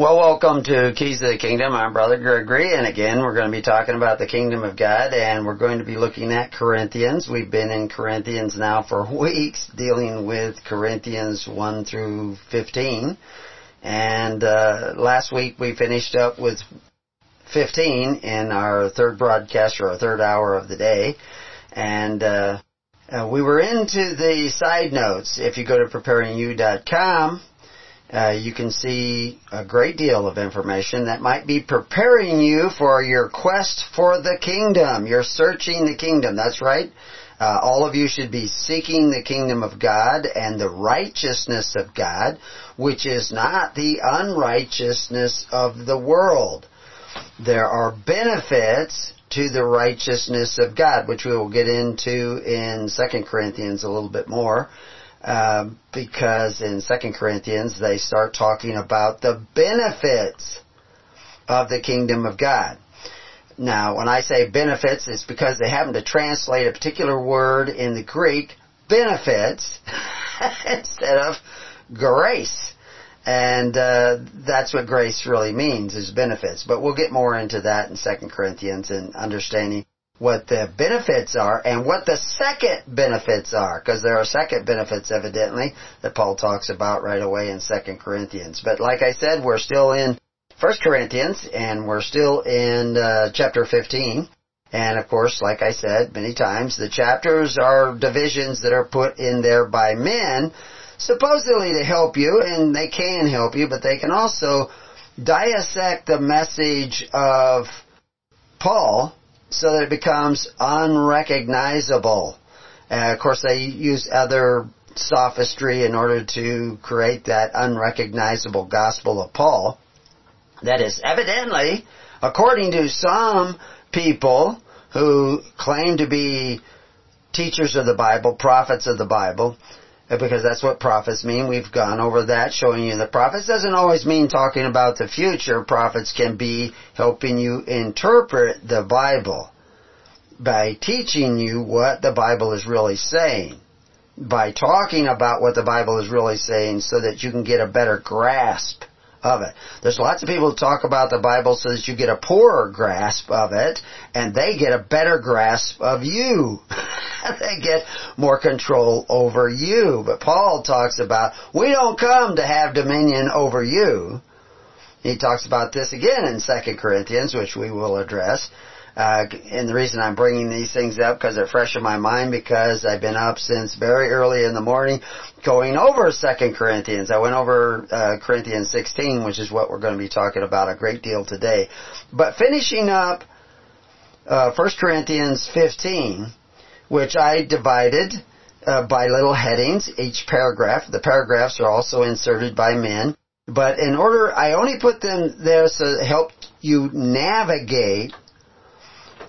Well, welcome to Keys of the Kingdom. I'm Brother Gregory, and again, we're going to be talking about the Kingdom of God, and we're going to be looking at Corinthians. We've been in Corinthians now for weeks, dealing with Corinthians 1 through 15. And uh, last week we finished up with 15 in our third broadcast, or our third hour of the day. And uh, uh, we were into the side notes. If you go to preparingyou.com, uh, you can see a great deal of information that might be preparing you for your quest for the kingdom. You're searching the kingdom. That's right. Uh, all of you should be seeking the kingdom of God and the righteousness of God, which is not the unrighteousness of the world. There are benefits to the righteousness of God, which we will get into in 2 Corinthians a little bit more. Um, because in Second Corinthians they start talking about the benefits of the kingdom of God. Now, when I say benefits, it's because they happen to translate a particular word in the Greek, benefits, instead of grace. And uh, that's what grace really means, is benefits. But we'll get more into that in Second Corinthians and understanding what the benefits are and what the second benefits are, because there are second benefits evidently that Paul talks about right away in Second Corinthians. But like I said, we're still in First Corinthians and we're still in uh, chapter 15. And of course, like I said many times, the chapters are divisions that are put in there by men, supposedly to help you, and they can help you, but they can also dissect the message of Paul so that it becomes unrecognizable. And of course, they use other sophistry in order to create that unrecognizable gospel of Paul. That is evidently, according to some people who claim to be teachers of the Bible, prophets of the Bible, Uh, because that's what prophets mean. We've gone over that, showing you that prophets doesn't always mean talking about the future. Prophets can be helping you interpret the Bible by teaching you what the Bible is really saying. By talking about what the Bible is really saying so that you can get a better grasp of it. There's lots of people who talk about the Bible so that you get a poorer grasp of it, and they get a better grasp of you. they get more control over you. But Paul talks about, we don't come to have dominion over you. He talks about this again in 2 Corinthians, which we will address. Uh, and the reason I'm bringing these things up because they're fresh in my mind because I've been up since very early in the morning going over Second Corinthians. I went over uh, Corinthians 16, which is what we're going to be talking about a great deal today. But finishing up uh, 1 Corinthians 15, which I divided uh, by little headings, each paragraph. The paragraphs are also inserted by men. But in order, I only put them there to help you navigate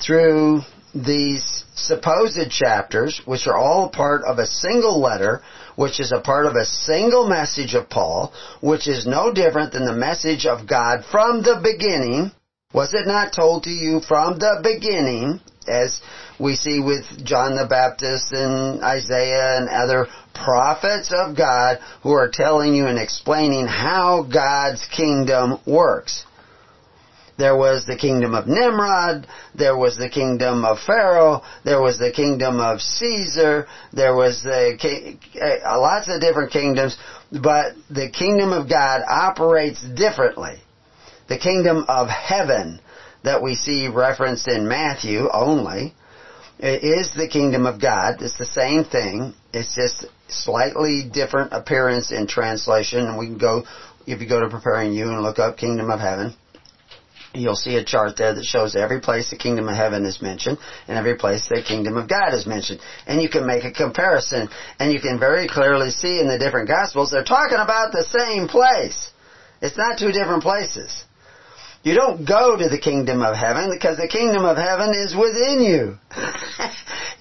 through these supposed chapters, which are all part of a single letter, which is a part of a single message of Paul, which is no different than the message of God from the beginning. Was it not told to you from the beginning, as we see with John the Baptist and Isaiah and other prophets of God who are telling you and explaining how God's kingdom works? There was the kingdom of Nimrod. There was the kingdom of Pharaoh. There was the kingdom of Caesar. There was the uh, lots of different kingdoms, but the kingdom of God operates differently. The kingdom of heaven that we see referenced in Matthew only is the kingdom of God. It's the same thing. It's just slightly different appearance in translation. And we can go, if you go to preparing you and look up kingdom of heaven, you'll see a chart there that shows every place the kingdom of heaven is mentioned and every place the kingdom of God is mentioned. And you can make a comparison and you can very clearly see in the different gospels they're talking about the same place. It's not two different places. You don't go to the kingdom of heaven because the kingdom of heaven is within you.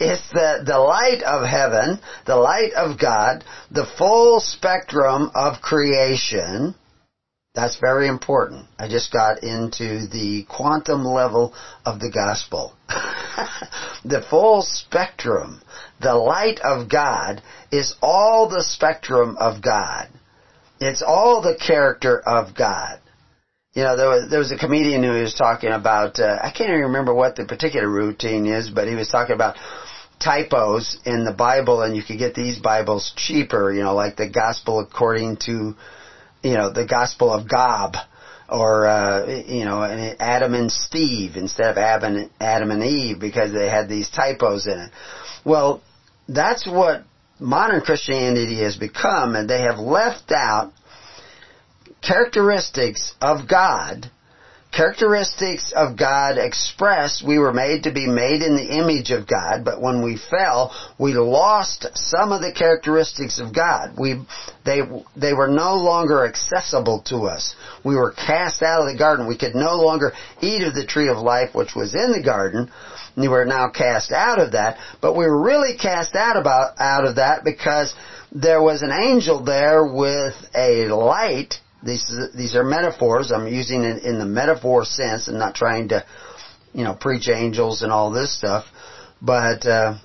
It's the, the light of heaven, the light of God, the full spectrum of creation. That's very important. I just got into the quantum level of the gospel. the full spectrum, the light of God is all the spectrum of God. It's all the character of God. You know, there was, there was a comedian who was talking about, uh, I can't even remember what the particular routine is, but he was talking about typos in the Bible and you could get these Bibles cheaper, you know, like the gospel according to, you know, the gospel of Gob or, uh, you know, Adam and Steve instead of Adam and Eve because they had these typos in it. Well, that's what modern Christianity has become and they have left out characteristics of God, characteristics of God expressed, we were made to be made in the image of God, but when we fell, we lost some of the characteristics of God. We, they, they were no longer accessible to us. We were cast out of the garden. We could no longer eat of the tree of life which was in the garden. We were now cast out of that, but we were really cast out about, out of that because there was an angel there with a light these these are metaphors. I'm using it in the metaphor sense and not trying to, you know, preach angels and all this stuff. But uh,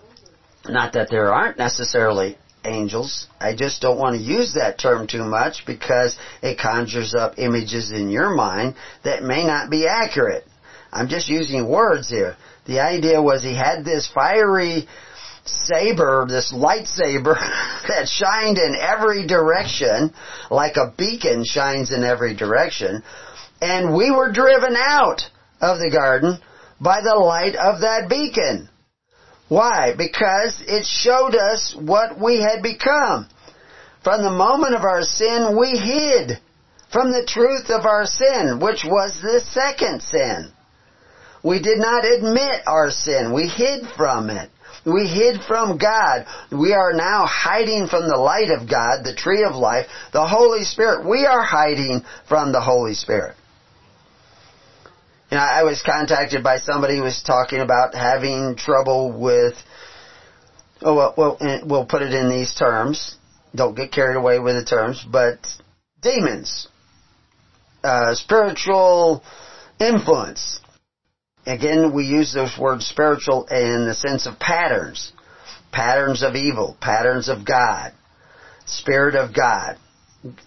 not that there aren't necessarily angels. I just don't want to use that term too much because it conjures up images in your mind that may not be accurate. I'm just using words here. The idea was he had this fiery saber, this lightsaber that shined in every direction, like a beacon shines in every direction. And we were driven out of the garden by the light of that beacon. Why? Because it showed us what we had become. From the moment of our sin, we hid from the truth of our sin, which was the second sin. We did not admit our sin. We hid from it. We hid from God. We are now hiding from the light of God, the tree of life, the Holy Spirit. We are hiding from the Holy Spirit. You know, I was contacted by somebody who was talking about having trouble with, oh, well, well, we'll put it in these terms. Don't get carried away with the terms, but demons, uh, spiritual influence, Again, we use those words spiritual in the sense of patterns. Patterns of evil, patterns of God, Spirit of God.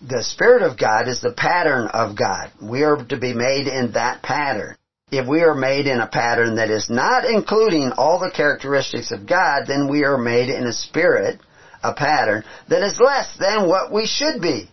The Spirit of God is the pattern of God. We are to be made in that pattern. If we are made in a pattern that is not including all the characteristics of God, then we are made in a spirit, a pattern, that is less than what we should be.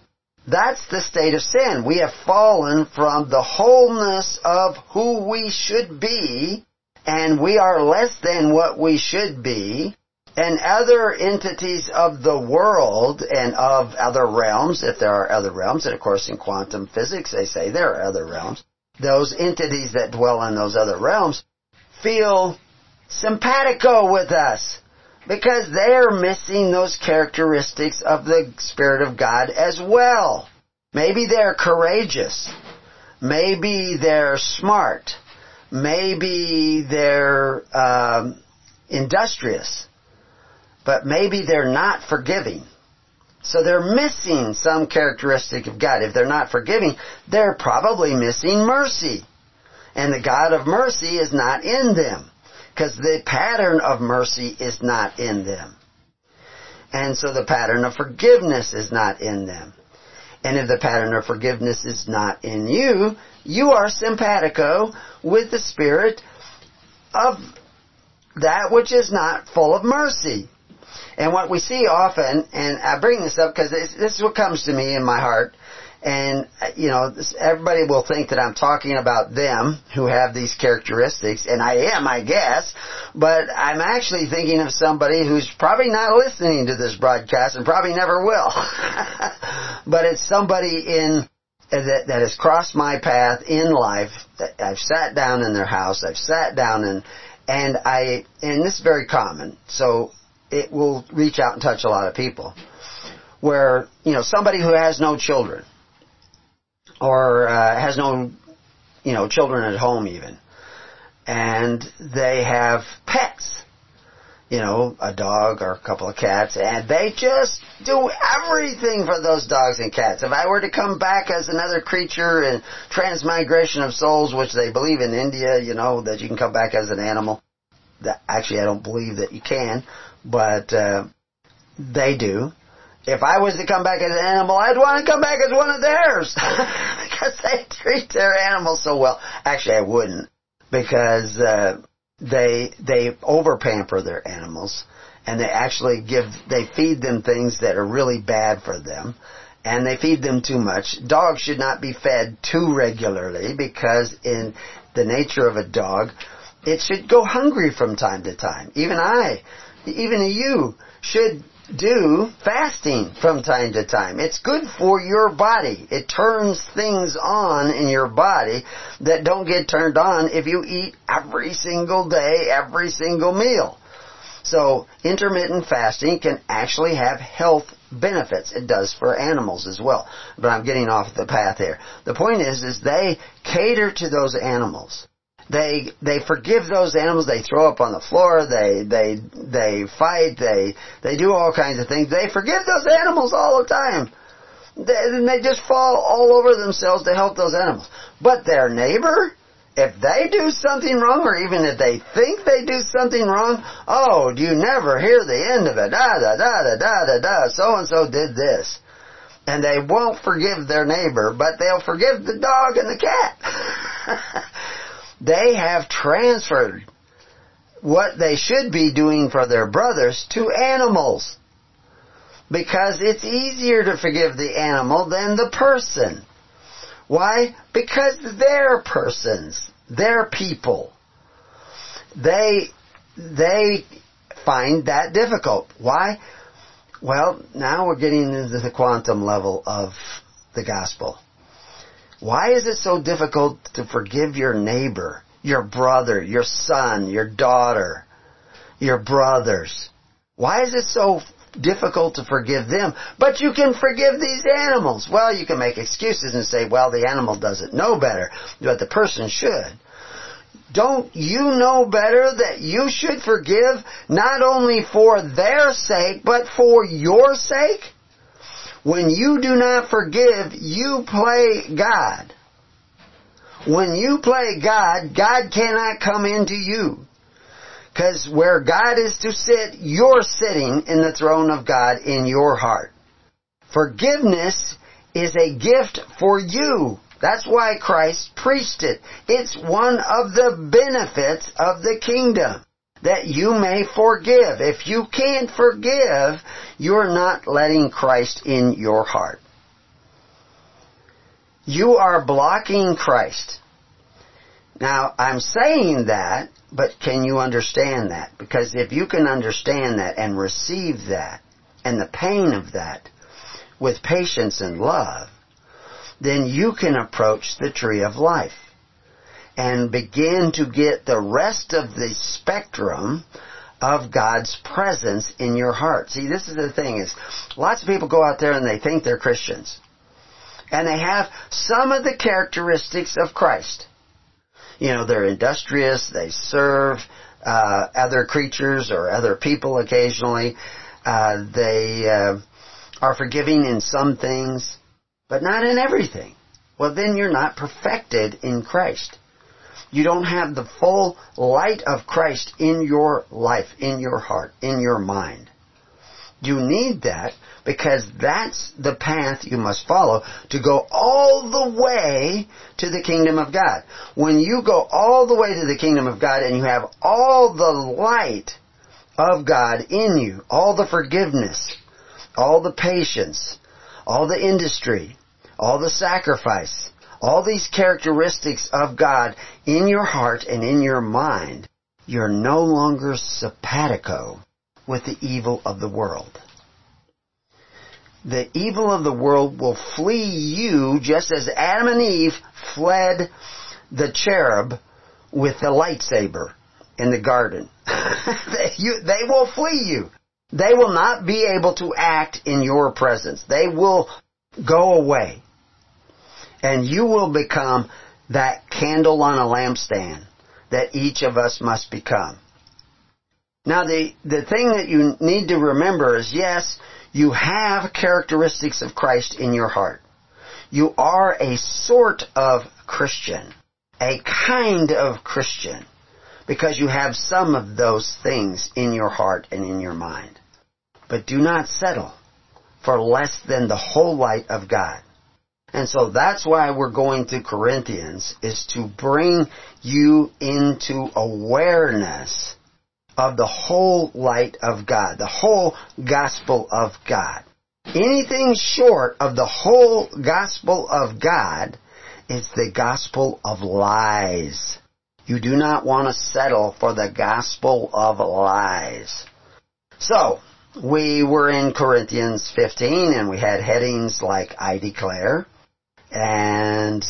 That's the state of sin. We have fallen from the wholeness of who we should be, and we are less than what we should be. And other entities of the world and of other realms, if there are other realms, and of course in quantum physics they say there are other realms, those entities that dwell in those other realms feel simpatico with us because they're missing those characteristics of the Spirit of God as well. Maybe they're courageous. Maybe they're smart. Maybe they're um, industrious. But maybe they're not forgiving. So they're missing some characteristic of God. If they're not forgiving, they're probably missing mercy. And the God of mercy is not in them because the pattern of mercy is not in them. And so the pattern of forgiveness is not in them. And if the pattern of forgiveness is not in you, you are simpatico with the spirit of that which is not full of mercy. And what we see often, and I bring this up because this, this is what comes to me in my heart, and, uh, you know, everybody will think that I'm talking about them who have these characteristics, and I am, I guess, but I'm actually thinking of somebody who's probably not listening to this broadcast and probably never will. but it's somebody in, uh, that, that has crossed my path in life. I've sat down in their house, I've sat down and, and I, and this is very common, so it will reach out and touch a lot of people. Where, you know, somebody who has no children, or uh, has no, you know, children at home even, and they have pets, you know, a dog or a couple of cats, and they just do everything for those dogs and cats. If I were to come back as another creature in transmigration of souls, which they believe in India, you know, that you can come back as an animal. That actually, I don't believe that you can, but uh, they do. If I was to come back as an animal, I'd want to come back as one of theirs because they treat their animals so well. Actually, I wouldn't because. Uh, they they over pamper their animals and they actually give they feed them things that are really bad for them and they feed them too much. Dogs should not be fed too regularly because in the nature of a dog, it should go hungry from time to time. Even I, even you should do fasting from time to time. It's good for your body. It turns things on in your body that don't get turned on if you eat every single day, every single meal. So intermittent fasting can actually have health benefits. It does for animals as well. But I'm getting off the path here. The point is, is they cater to those animals they they forgive those animals. They throw up on the floor. They they they fight. They they do all kinds of things. They forgive those animals all the time. They, they just fall all over themselves to help those animals. But their neighbor, if they do something wrong, or even if they think they do something wrong, oh, do you never hear the end of it? Da da da da da da da. So and so did this. And they won't forgive their neighbor, but they'll forgive the dog and the cat. they have transferred what they should be doing for their brothers to animals. Because it's easier to forgive the animal than the person. Why? Because they're persons. They're people. They, they find that difficult. Why? Well, now we're getting into the quantum level of the gospel. Why is it so difficult to forgive your neighbor, your brother, your son, your daughter, your brothers? Why is it so difficult to forgive them, but you can forgive these animals? Well, you can make excuses and say, well, the animal doesn't know better, but the person should. Don't you know better that you should forgive not only for their sake, but for your sake? When you do not forgive, you play God. When you play God, God cannot come into you. Because where God is to sit, you're sitting in the throne of God in your heart. Forgiveness is a gift for you. That's why Christ preached it. It's one of the benefits of the kingdom that you may forgive. If you can't forgive, you're not letting Christ in your heart. You are blocking Christ. Now, I'm saying that, but can you understand that? Because if you can understand that and receive that, and the pain of that, with patience and love, then you can approach the tree of life and begin to get the rest of the spectrum of God's presence in your heart. See, this is the thing is, lots of people go out there and they think they're Christians. And they have some of the characteristics of Christ. You know, they're industrious, they serve uh, other creatures or other people occasionally. Uh, they uh, are forgiving in some things, but not in everything. Well, then you're not perfected in Christ you don't have the full light of Christ in your life, in your heart, in your mind. You need that because that's the path you must follow to go all the way to the kingdom of God. When you go all the way to the kingdom of God and you have all the light of God in you, all the forgiveness, all the patience, all the industry, all the sacrifice, all these characteristics of God in your heart and in your mind, you're no longer simpatico with the evil of the world. The evil of the world will flee you just as Adam and Eve fled the cherub with the lightsaber in the garden. they, you, they will flee you. They will not be able to act in your presence. They will go away and you will become that candle on a lampstand that each of us must become. Now the, the thing that you need to remember is yes, you have characteristics of Christ in your heart. You are a sort of Christian. A kind of Christian. Because you have some of those things in your heart and in your mind. But do not settle for less than the whole light of God. And so that's why we're going to Corinthians, is to bring you into awareness of the whole light of God, the whole gospel of God. Anything short of the whole gospel of God is the gospel of lies. You do not want to settle for the gospel of lies. So, we were in Corinthians 15 and we had headings like I declare and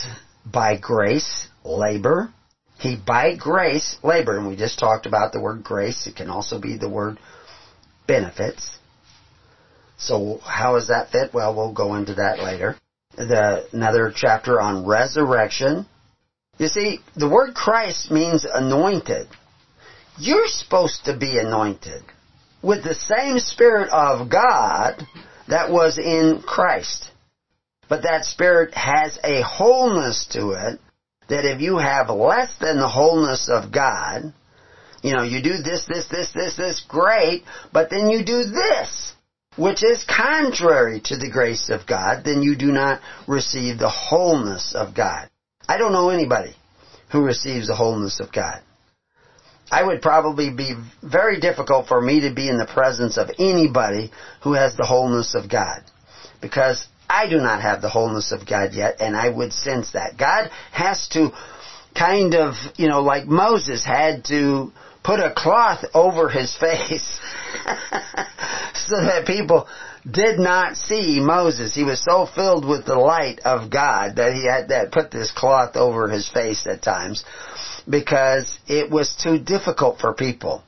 by grace labor. He by grace labor and we just talked about the word grace. It can also be the word benefits. So how does that fit? Well, we'll go into that later. The, another chapter on resurrection. You see, the word Christ means anointed. You're supposed to be anointed with the same Spirit of God that was in Christ. But that Spirit has a wholeness to it that if you have less than the wholeness of God, you know, you do this, this, this, this, this, great, but then you do this, which is contrary to the grace of God, then you do not receive the wholeness of God. I don't know anybody who receives the wholeness of God. I would probably be very difficult for me to be in the presence of anybody who has the wholeness of God. Because I do not have the wholeness of God yet, and I would sense that. God has to kind of, you know, like Moses had to put a cloth over his face so that people did not see Moses. He was so filled with the light of God that he had to put this cloth over his face at times because it was too difficult for people.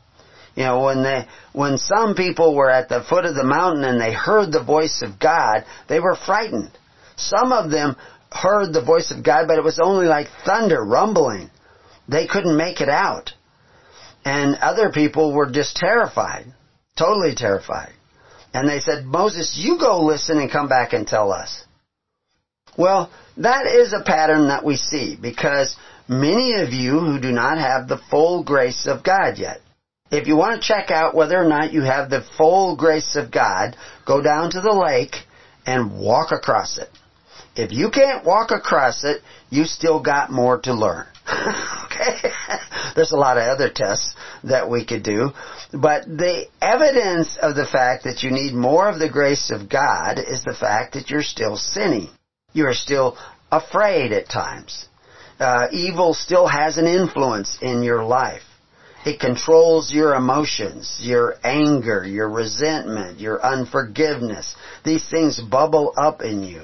You know, when they, when some people were at the foot of the mountain and they heard the voice of God, they were frightened. Some of them heard the voice of God, but it was only like thunder rumbling. They couldn't make it out. And other people were just terrified. Totally terrified. And they said, Moses, you go listen and come back and tell us. Well, that is a pattern that we see because many of you who do not have the full grace of God yet. If you want to check out whether or not you have the full grace of God, go down to the lake and walk across it. If you can't walk across it, you still got more to learn. okay? There's a lot of other tests that we could do. But the evidence of the fact that you need more of the grace of God is the fact that you're still sinning. You are still afraid at times uh, evil still has an influence in your life. It controls your emotions, your anger, your resentment, your unforgiveness. These things bubble up in you.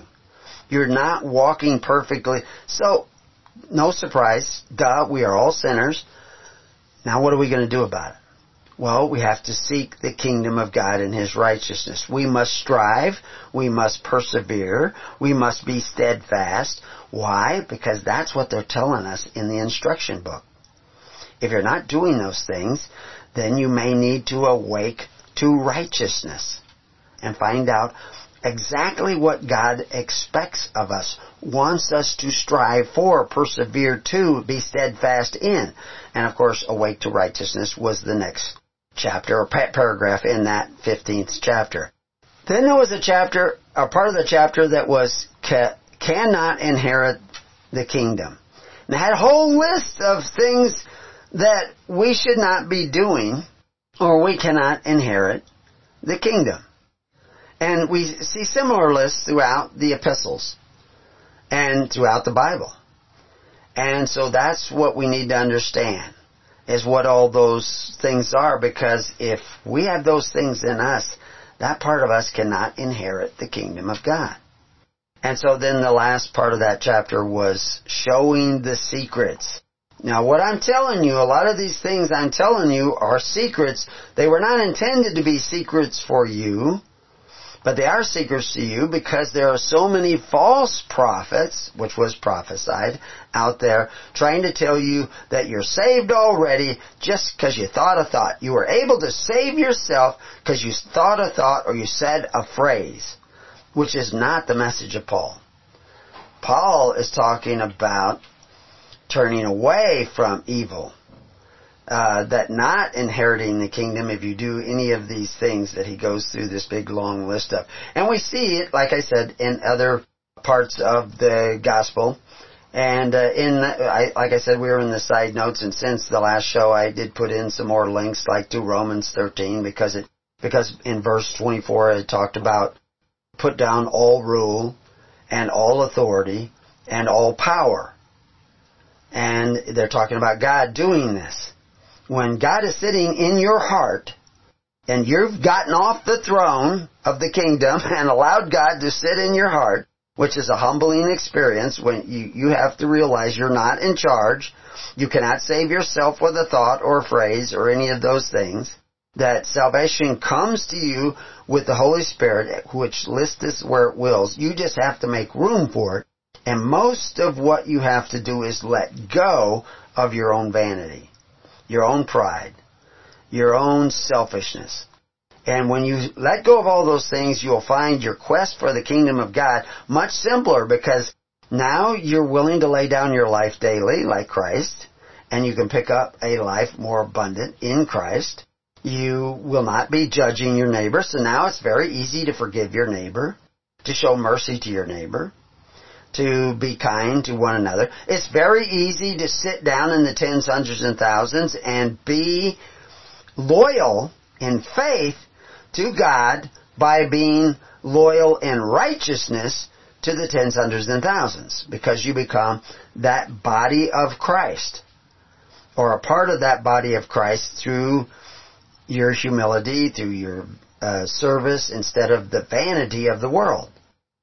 You're not walking perfectly. So, no surprise, duh, we are all sinners. Now what are we going to do about it? Well, we have to seek the kingdom of God and His righteousness. We must strive. We must persevere. We must be steadfast. Why? Because that's what they're telling us in the instruction book. If you're not doing those things, then you may need to awake to righteousness and find out exactly what God expects of us, wants us to strive for, persevere to, be steadfast in. And of course, awake to righteousness was the next chapter or paragraph in that 15th chapter. Then there was a chapter, a part of the chapter that was ca- cannot inherit the kingdom. And had a whole list of things that we should not be doing or we cannot inherit the kingdom. And we see similar lists throughout the epistles and throughout the Bible. And so that's what we need to understand is what all those things are because if we have those things in us, that part of us cannot inherit the kingdom of God. And so then the last part of that chapter was showing the secrets. Now what I'm telling you, a lot of these things I'm telling you are secrets. They were not intended to be secrets for you, But they are secrets to you because there are so many false prophets, which was prophesied, out there trying to tell you that you're saved already just because you thought a thought. You were able to save yourself because you thought a thought or you said a phrase, which is not the message of Paul. Paul is talking about turning away from evil uh, that not inheriting the kingdom if you do any of these things that he goes through this big long list of. And we see it, like I said, in other parts of the gospel. And uh, in, I, like I said, we were in the side notes, and since the last show, I did put in some more links, like to Romans 13, because it, because in verse 24 it talked about put down all rule and all authority and all power. And they're talking about God doing this when God is sitting in your heart and you've gotten off the throne of the kingdom and allowed God to sit in your heart, which is a humbling experience when you, you have to realize you're not in charge. You cannot save yourself with a thought or a phrase or any of those things. That salvation comes to you with the Holy Spirit, which lists where it wills. You just have to make room for it. And most of what you have to do is let go of your own vanity your own pride, your own selfishness. And when you let go of all those things, you'll find your quest for the kingdom of God much simpler because now you're willing to lay down your life daily like Christ and you can pick up a life more abundant in Christ. You will not be judging your neighbor, so now it's very easy to forgive your neighbor, to show mercy to your neighbor, to be kind to one another. It's very easy to sit down in the tens, hundreds, and thousands and be loyal in faith to God by being loyal in righteousness to the tens, hundreds, and thousands because you become that body of Christ or a part of that body of Christ through your humility, through your uh, service instead of the vanity of the world.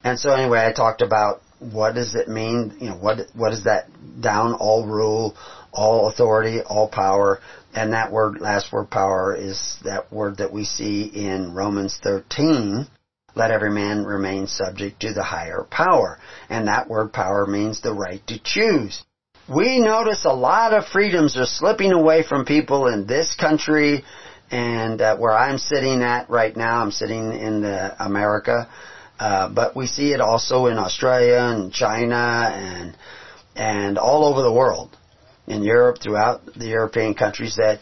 And so anyway, I talked about what does it mean? You know, what what is that down all rule, all authority, all power? And that word, last word, power, is that word that we see in Romans 13. Let every man remain subject to the higher power. And that word power means the right to choose. We notice a lot of freedoms are slipping away from people in this country and uh, where I'm sitting at right now, I'm sitting in the America. Uh, but we see it also in Australia and China and and all over the world, in Europe, throughout the European countries, that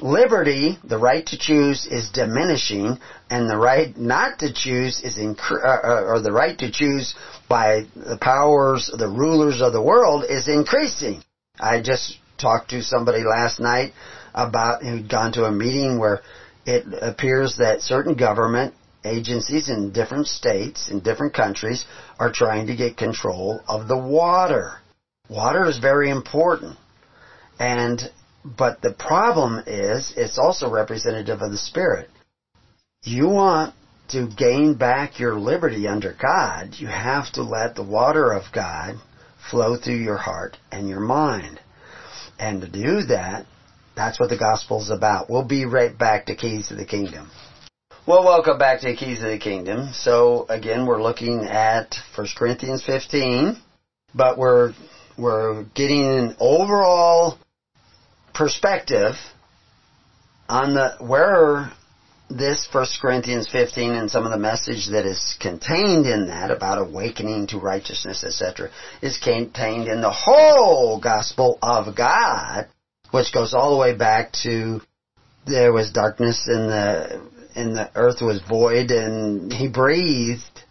liberty, the right to choose, is diminishing, and the right not to choose is incre- uh, uh, or the right to choose by the powers, the rulers of the world, is increasing. I just talked to somebody last night about who'd gone to a meeting where it appears that certain government agencies in different states, in different countries, are trying to get control of the water. Water is very important. And, but the problem is, it's also representative of the Spirit. You want to gain back your liberty under God, you have to let the water of God flow through your heart and your mind. And to do that, that's what the gospel is about. We'll be right back to Keys to the Kingdom. Well, welcome back to Keys of the Kingdom. So again, we're looking at 1 Corinthians 15, but we're we're getting an overall perspective on the where this 1 Corinthians 15 and some of the message that is contained in that about awakening to righteousness, etc., is contained in the whole gospel of God, which goes all the way back to there was darkness in the and the earth was void and he breathed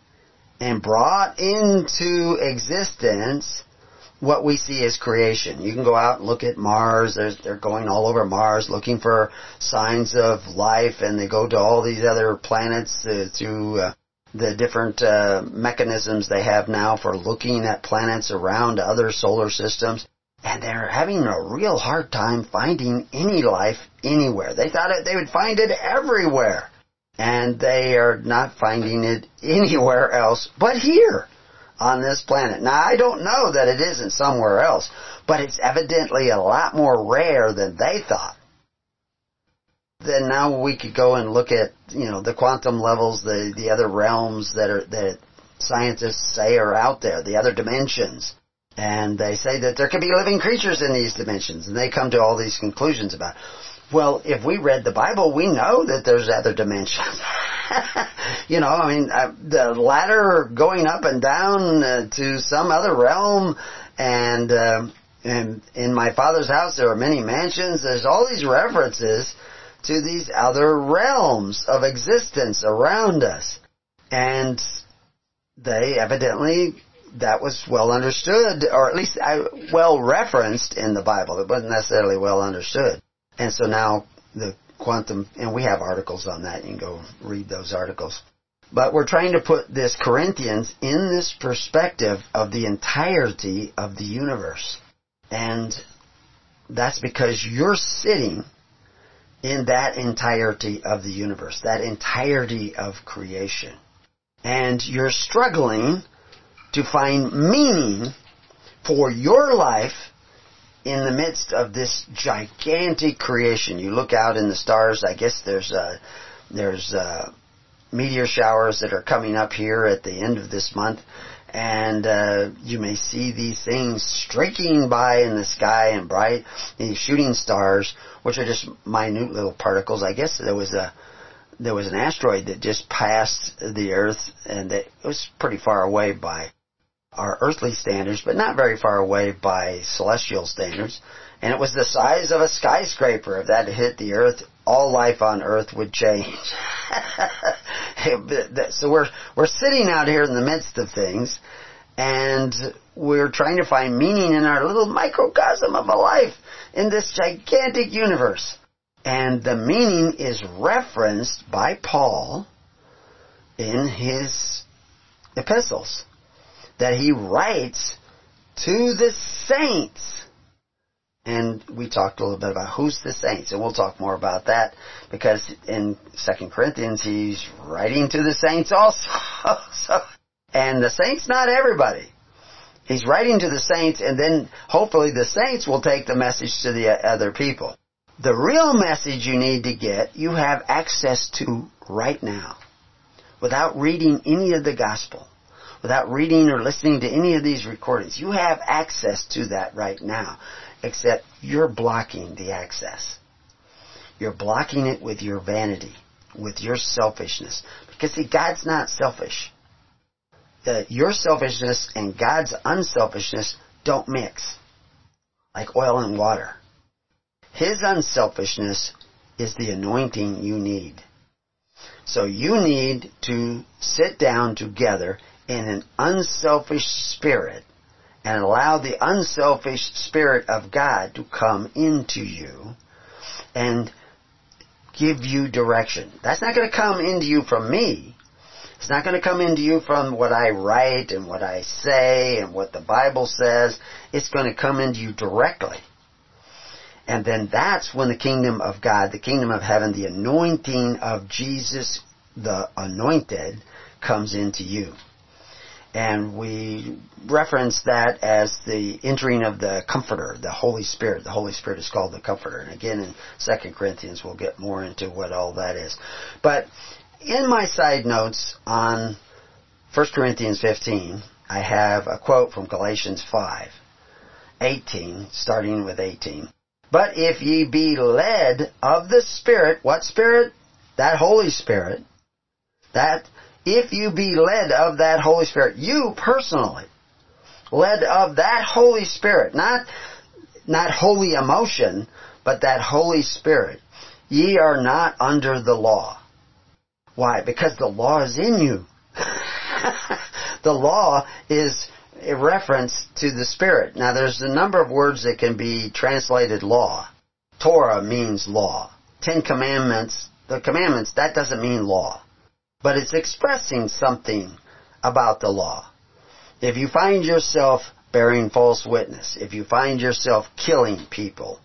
and brought into existence what we see as creation. You can go out and look at Mars. There's, they're going all over Mars looking for signs of life, and they go to all these other planets uh, through uh, the different uh, mechanisms they have now for looking at planets around other solar systems. And they're having a real hard time finding any life anywhere. They thought it, they would find it everywhere and they are not finding it anywhere else but here on this planet. Now, I don't know that it isn't somewhere else, but it's evidently a lot more rare than they thought. then now we could go and look at, you know, the quantum levels, the, the other realms that are, that scientists say are out there, the other dimensions. And they say that there could be living creatures in these dimensions, and they come to all these conclusions about. Well, if we read the Bible, we know that there's other dimensions. you know, I mean, uh, the ladder going up and down uh, to some other realm, and uh, and in my father's house there are many mansions. There's all these references to these other realms of existence around us, and they evidently that was well understood, or at least uh, well referenced in the Bible. It wasn't necessarily well understood. And so now the quantum, and we have articles on that. You can go read those articles. But we're trying to put this Corinthians in this perspective of the entirety of the universe. And that's because you're sitting in that entirety of the universe, that entirety of creation. And you're struggling to find meaning for your life in the midst of this gigantic creation. You look out in the stars. I guess there's uh, there's uh, meteor showers that are coming up here at the end of this month, and uh, you may see these things streaking by in the sky and bright, these shooting stars, which are just minute little particles. I guess there was a there was an asteroid that just passed the Earth, and it was pretty far away by our earthly standards, but not very far away by celestial standards. And it was the size of a skyscraper. If that hit the earth, all life on earth would change. so we're, we're sitting out here in the midst of things, and we're trying to find meaning in our little microcosm of a life in this gigantic universe. And the meaning is referenced by Paul in his epistles that he writes to the saints. And we talked a little bit about who's the saints, and we'll talk more about that because in Second Corinthians he's writing to the saints also. so, and the saints, not everybody. He's writing to the saints, and then hopefully the saints will take the message to the other people. The real message you need to get, you have access to right now, without reading any of the gospel without reading or listening to any of these recordings. You have access to that right now, except you're blocking the access. You're blocking it with your vanity, with your selfishness. Because see, God's not selfish. Your selfishness and God's unselfishness don't mix. Like oil and water. His unselfishness is the anointing you need. So you need to sit down together in an unselfish spirit and allow the unselfish spirit of God to come into you and give you direction. That's not going to come into you from me. It's not going to come into you from what I write and what I say and what the Bible says. It's going to come into you directly. And then that's when the kingdom of God, the kingdom of heaven, the anointing of Jesus, the anointed, comes into you and we reference that as the entering of the Comforter, the Holy Spirit. The Holy Spirit is called the Comforter. And again, in 2 Corinthians, we'll get more into what all that is. But in my side notes on 1 Corinthians 15, I have a quote from Galatians 5, 18, starting with 18. But if ye be led of the Spirit, what Spirit? That Holy Spirit. That if you be led of that Holy Spirit, you personally, led of that Holy Spirit, not, not holy emotion, but that Holy Spirit, ye are not under the law. Why? Because the law is in you. the law is a reference to the Spirit. Now there's a number of words that can be translated law. Torah means law. Ten Commandments, the commandments, that doesn't mean law but it's expressing something about the law. If you find yourself bearing false witness, if you find yourself killing people,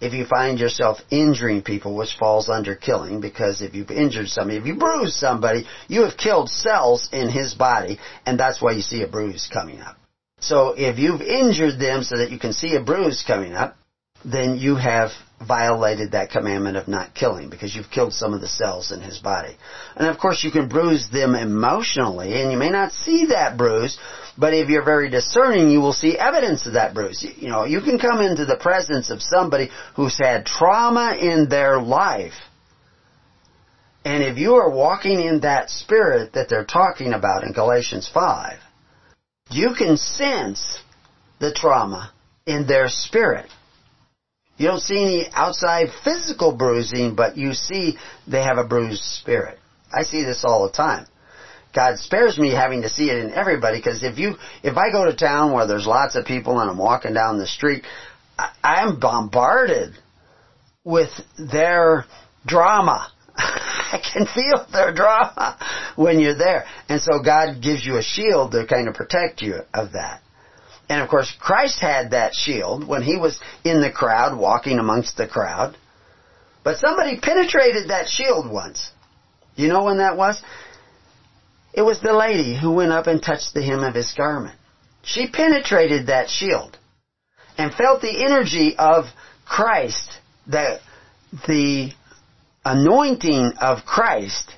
if you find yourself injuring people, which falls under killing, because if you've injured somebody, if you bruise somebody, you have killed cells in his body, and that's why you see a bruise coming up. So if you've injured them so that you can see a bruise coming up, then you have violated that commandment of not killing because you've killed some of the cells in his body. And of course you can bruise them emotionally and you may not see that bruise, but if you're very discerning, you will see evidence of that bruise. You know, you can come into the presence of somebody who's had trauma in their life. And if you are walking in that spirit that they're talking about in Galatians 5, you can sense the trauma in their spirit. You don't see any outside physical bruising, but you see they have a bruised spirit. I see this all the time. God spares me having to see it in everybody because if you, if I go to town where there's lots of people and I'm walking down the street, I, I'm bombarded with their drama. I can feel their drama when you're there. And so God gives you a shield to kind of protect you of that. And of course, Christ had that shield when he was in the crowd, walking amongst the crowd. But somebody penetrated that shield once. You know when that was? It was the lady who went up and touched the hem of his garment. She penetrated that shield and felt the energy of Christ, the, the anointing of Christ,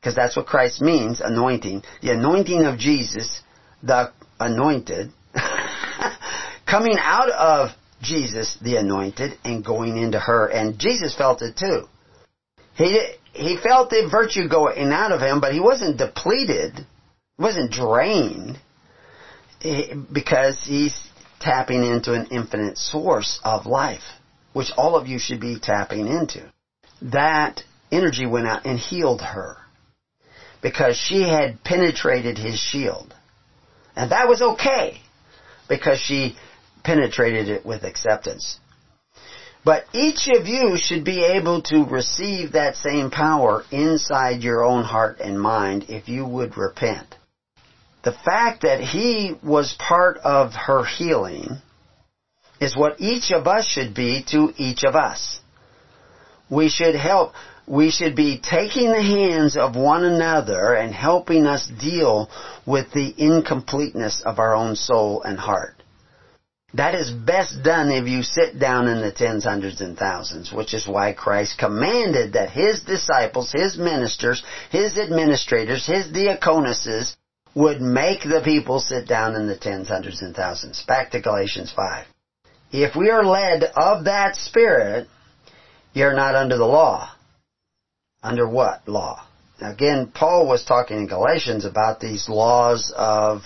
because that's what Christ means, anointing, the anointing of Jesus, the anointed, coming out of Jesus, the anointed, and going into her. And Jesus felt it too. He, he felt the virtue going out of him, but he wasn't depleted, wasn't drained, because he's tapping into an infinite source of life, which all of you should be tapping into. That energy went out and healed her because she had penetrated his shield. And that was okay because she penetrated it with acceptance. But each of you should be able to receive that same power inside your own heart and mind if you would repent. The fact that he was part of her healing is what each of us should be to each of us. We should help, we should be taking the hands of one another and helping us deal with the incompleteness of our own soul and heart. That is best done if you sit down in the tens, hundreds, and thousands, which is why Christ commanded that His disciples, His ministers, His administrators, His diaconesses would make the people sit down in the tens, hundreds, and thousands. Back to Galatians 5. If we are led of that Spirit, you're not under the law. Under what law? Now again, Paul was talking in Galatians about these laws of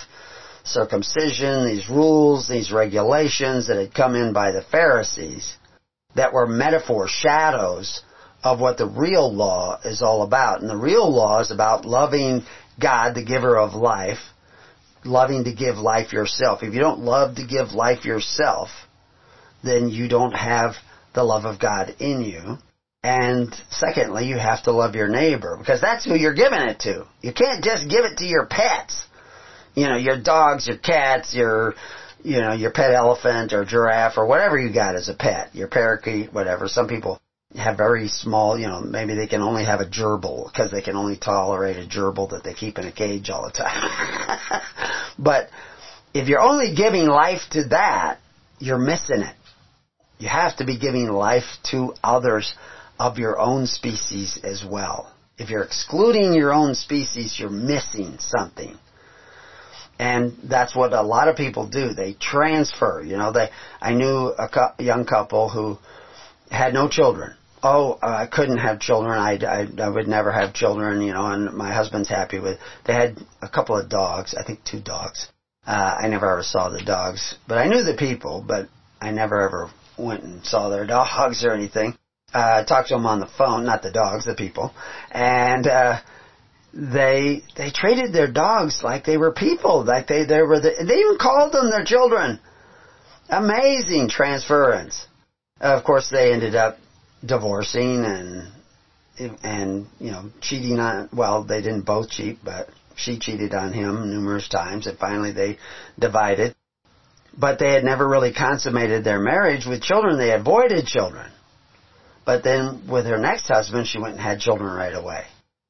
circumcision, these rules, these regulations that had come in by the Pharisees that were metaphor shadows of what the real law is all about. And the real law is about loving God, the giver of life, loving to give life yourself. If you don't love to give life yourself, then you don't have the love of God in you. And secondly, you have to love your neighbor because that's who you're giving it to. You can't just give it to your pets you know, your dogs, your cats, your, you know, your pet elephant or giraffe or whatever you got as a pet, your parakeet, whatever. Some people have very small, you know, maybe they can only have a gerbil because they can only tolerate a gerbil that they keep in a cage all the time. but if you're only giving life to that, you're missing it. You have to be giving life to others of your own species as well. If you're excluding your own species, you're missing something. And that's what a lot of people do. They transfer. You know, they. I knew a, cu- young couple who had no children. Oh, I couldn't have children. I, I I would never have children. You know, and my husband's happy with. They had a couple of dogs. I think two dogs. Uh, I never ever saw the dogs, but I knew the people. But I never ever went and saw their dogs or anything. Uh, talked to them on the phone, not the dogs, the people, and. uh they they treated their dogs like they were people, like they they were the, they even called them their children. Amazing transference. Of course, they ended up divorcing and and you know cheating on. Well, they didn't both cheat, but she cheated on him numerous times, and finally they divided. But they had never really consummated their marriage with children. They avoided children. But then with her next husband, she went and had children right away.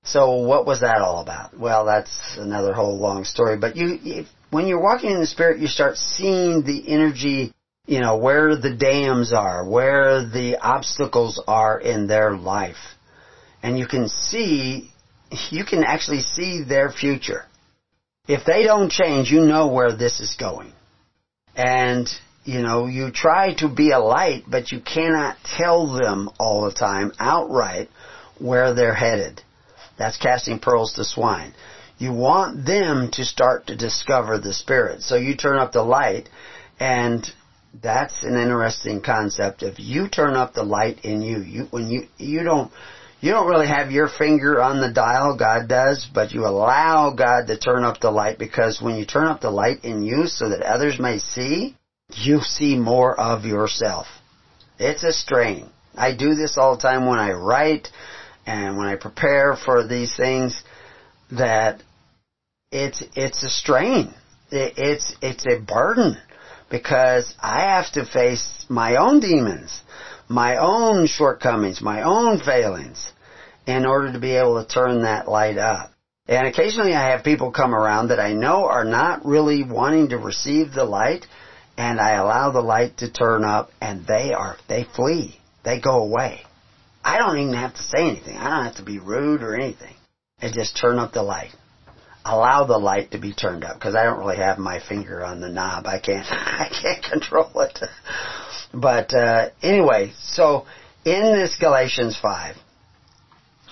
So what was that all about? Well, that's another whole long story. But you, if, when you're walking in the Spirit, you start seeing the energy you know, where the dams are, where the obstacles are in their life. And you can see, you can actually see their future. If they don't change, you know where this is going. And, you know, you try to be a light, but you cannot tell them all the time outright where they're headed. That's casting pearls to swine. You want them to start to discover the Spirit. So you turn up the light and that's an interesting concept. If you turn up the light in you, you when you you don't you don't really have your finger on the dial, God does, but you allow God to turn up the light because when you turn up the light in you so that others may see, you see more of yourself. It's a strain. I do this all the time when I write and when I prepare for these things that it's it's a strain. It's it's a burden because I have to face my own demons, my own shortcomings, my own failings in order to be able to turn that light up. And occasionally I have people come around that I know are not really wanting to receive the light and I allow the light to turn up and they are, they flee. They go away. I don't even have to say anything. I don't have to be rude or anything. I just turn up the light allow the light to be turned up because I don't really have my finger on the knob. I can't I can't control it. But uh, anyway, so in this Galatians five,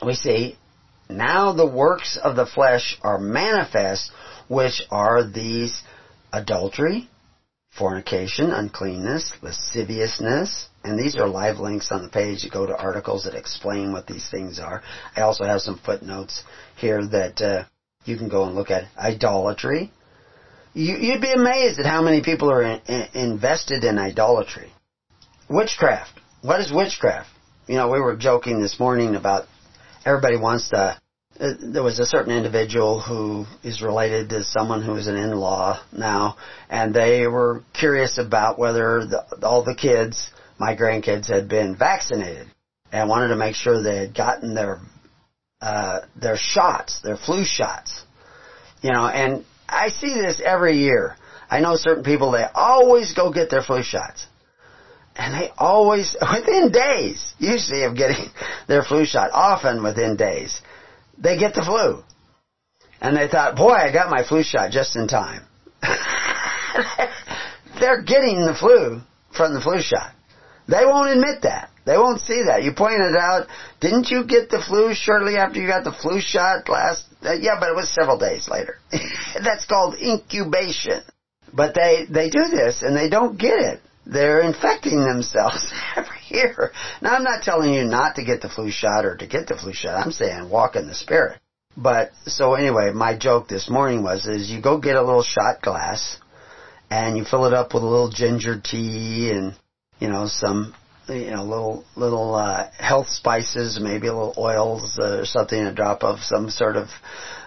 we see now the works of the flesh are manifest, which are these adultery, fornication, uncleanness, lasciviousness, and these are live links on the page. You go to articles that explain what these things are. I also have some footnotes here that. Uh, you can go and look at idolatry. You, would be amazed at how many people are in, in, invested in idolatry. Witchcraft. What is witchcraft? You know, we were joking this morning about everybody wants to. Uh, there was a certain individual who is related to someone who is an in-law now, and they were curious about whether the, all the kids, my grandkids, had been vaccinated, and wanted to make sure they had gotten their uh, their shots, their flu shots. You know, and I see this every year. I know certain people, they always go get their flu shots. And they always, within days, usually of getting their flu shot, often within days, they get the flu. And they thought, boy, I got my flu shot just in time. They're getting the flu from the flu shot. They won't admit that. They won't see that. You pointed out, didn't you get the flu shortly after you got the flu shot last? Uh, yeah, but it was several days later. That's called incubation. But they they do this and they don't get it. They're infecting themselves every year. Now I'm not telling you not to get the flu shot or to get the flu shot. I'm saying walk in the spirit. But so anyway, my joke this morning was is you go get a little shot glass and you fill it up with a little ginger tea and you know some you know, little little uh, health spices, maybe a little oils or something, a drop of some sort of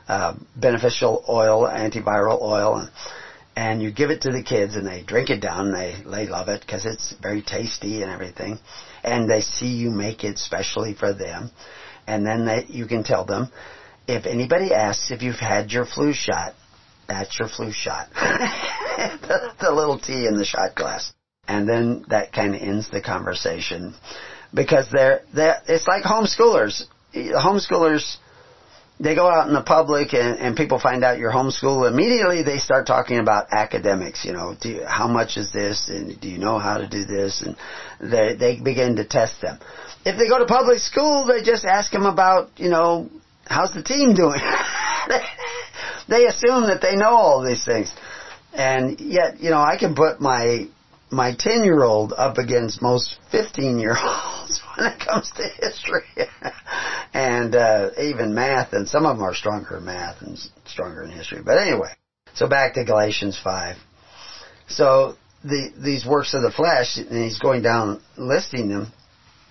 uh, beneficial oil, antiviral oil, and, and you give it to the kids, and they drink it down. And they they love it because it's very tasty and everything, and they see you make it specially for them, and then they, you can tell them if anybody asks if you've had your flu shot, that's your flu shot. the, the little tea in the shot glass and then that kind of ends the conversation because they're, they're it's like homeschoolers. Homeschoolers, they go out in the public and, and people find out you're homeschool. Immediately they start talking about academics. You know, do you, how much is this, and do you know how to do this? And they they begin to test them. If they go to public school, they just ask them about you know how's the team doing. they assume that they know all these things, and yet you know I can put my my 10 year old up against most 15 year olds when it comes to history and uh, even math, and some of them are stronger in math and stronger in history. But anyway, so back to Galatians 5. So the, these works of the flesh, and he's going down listing them,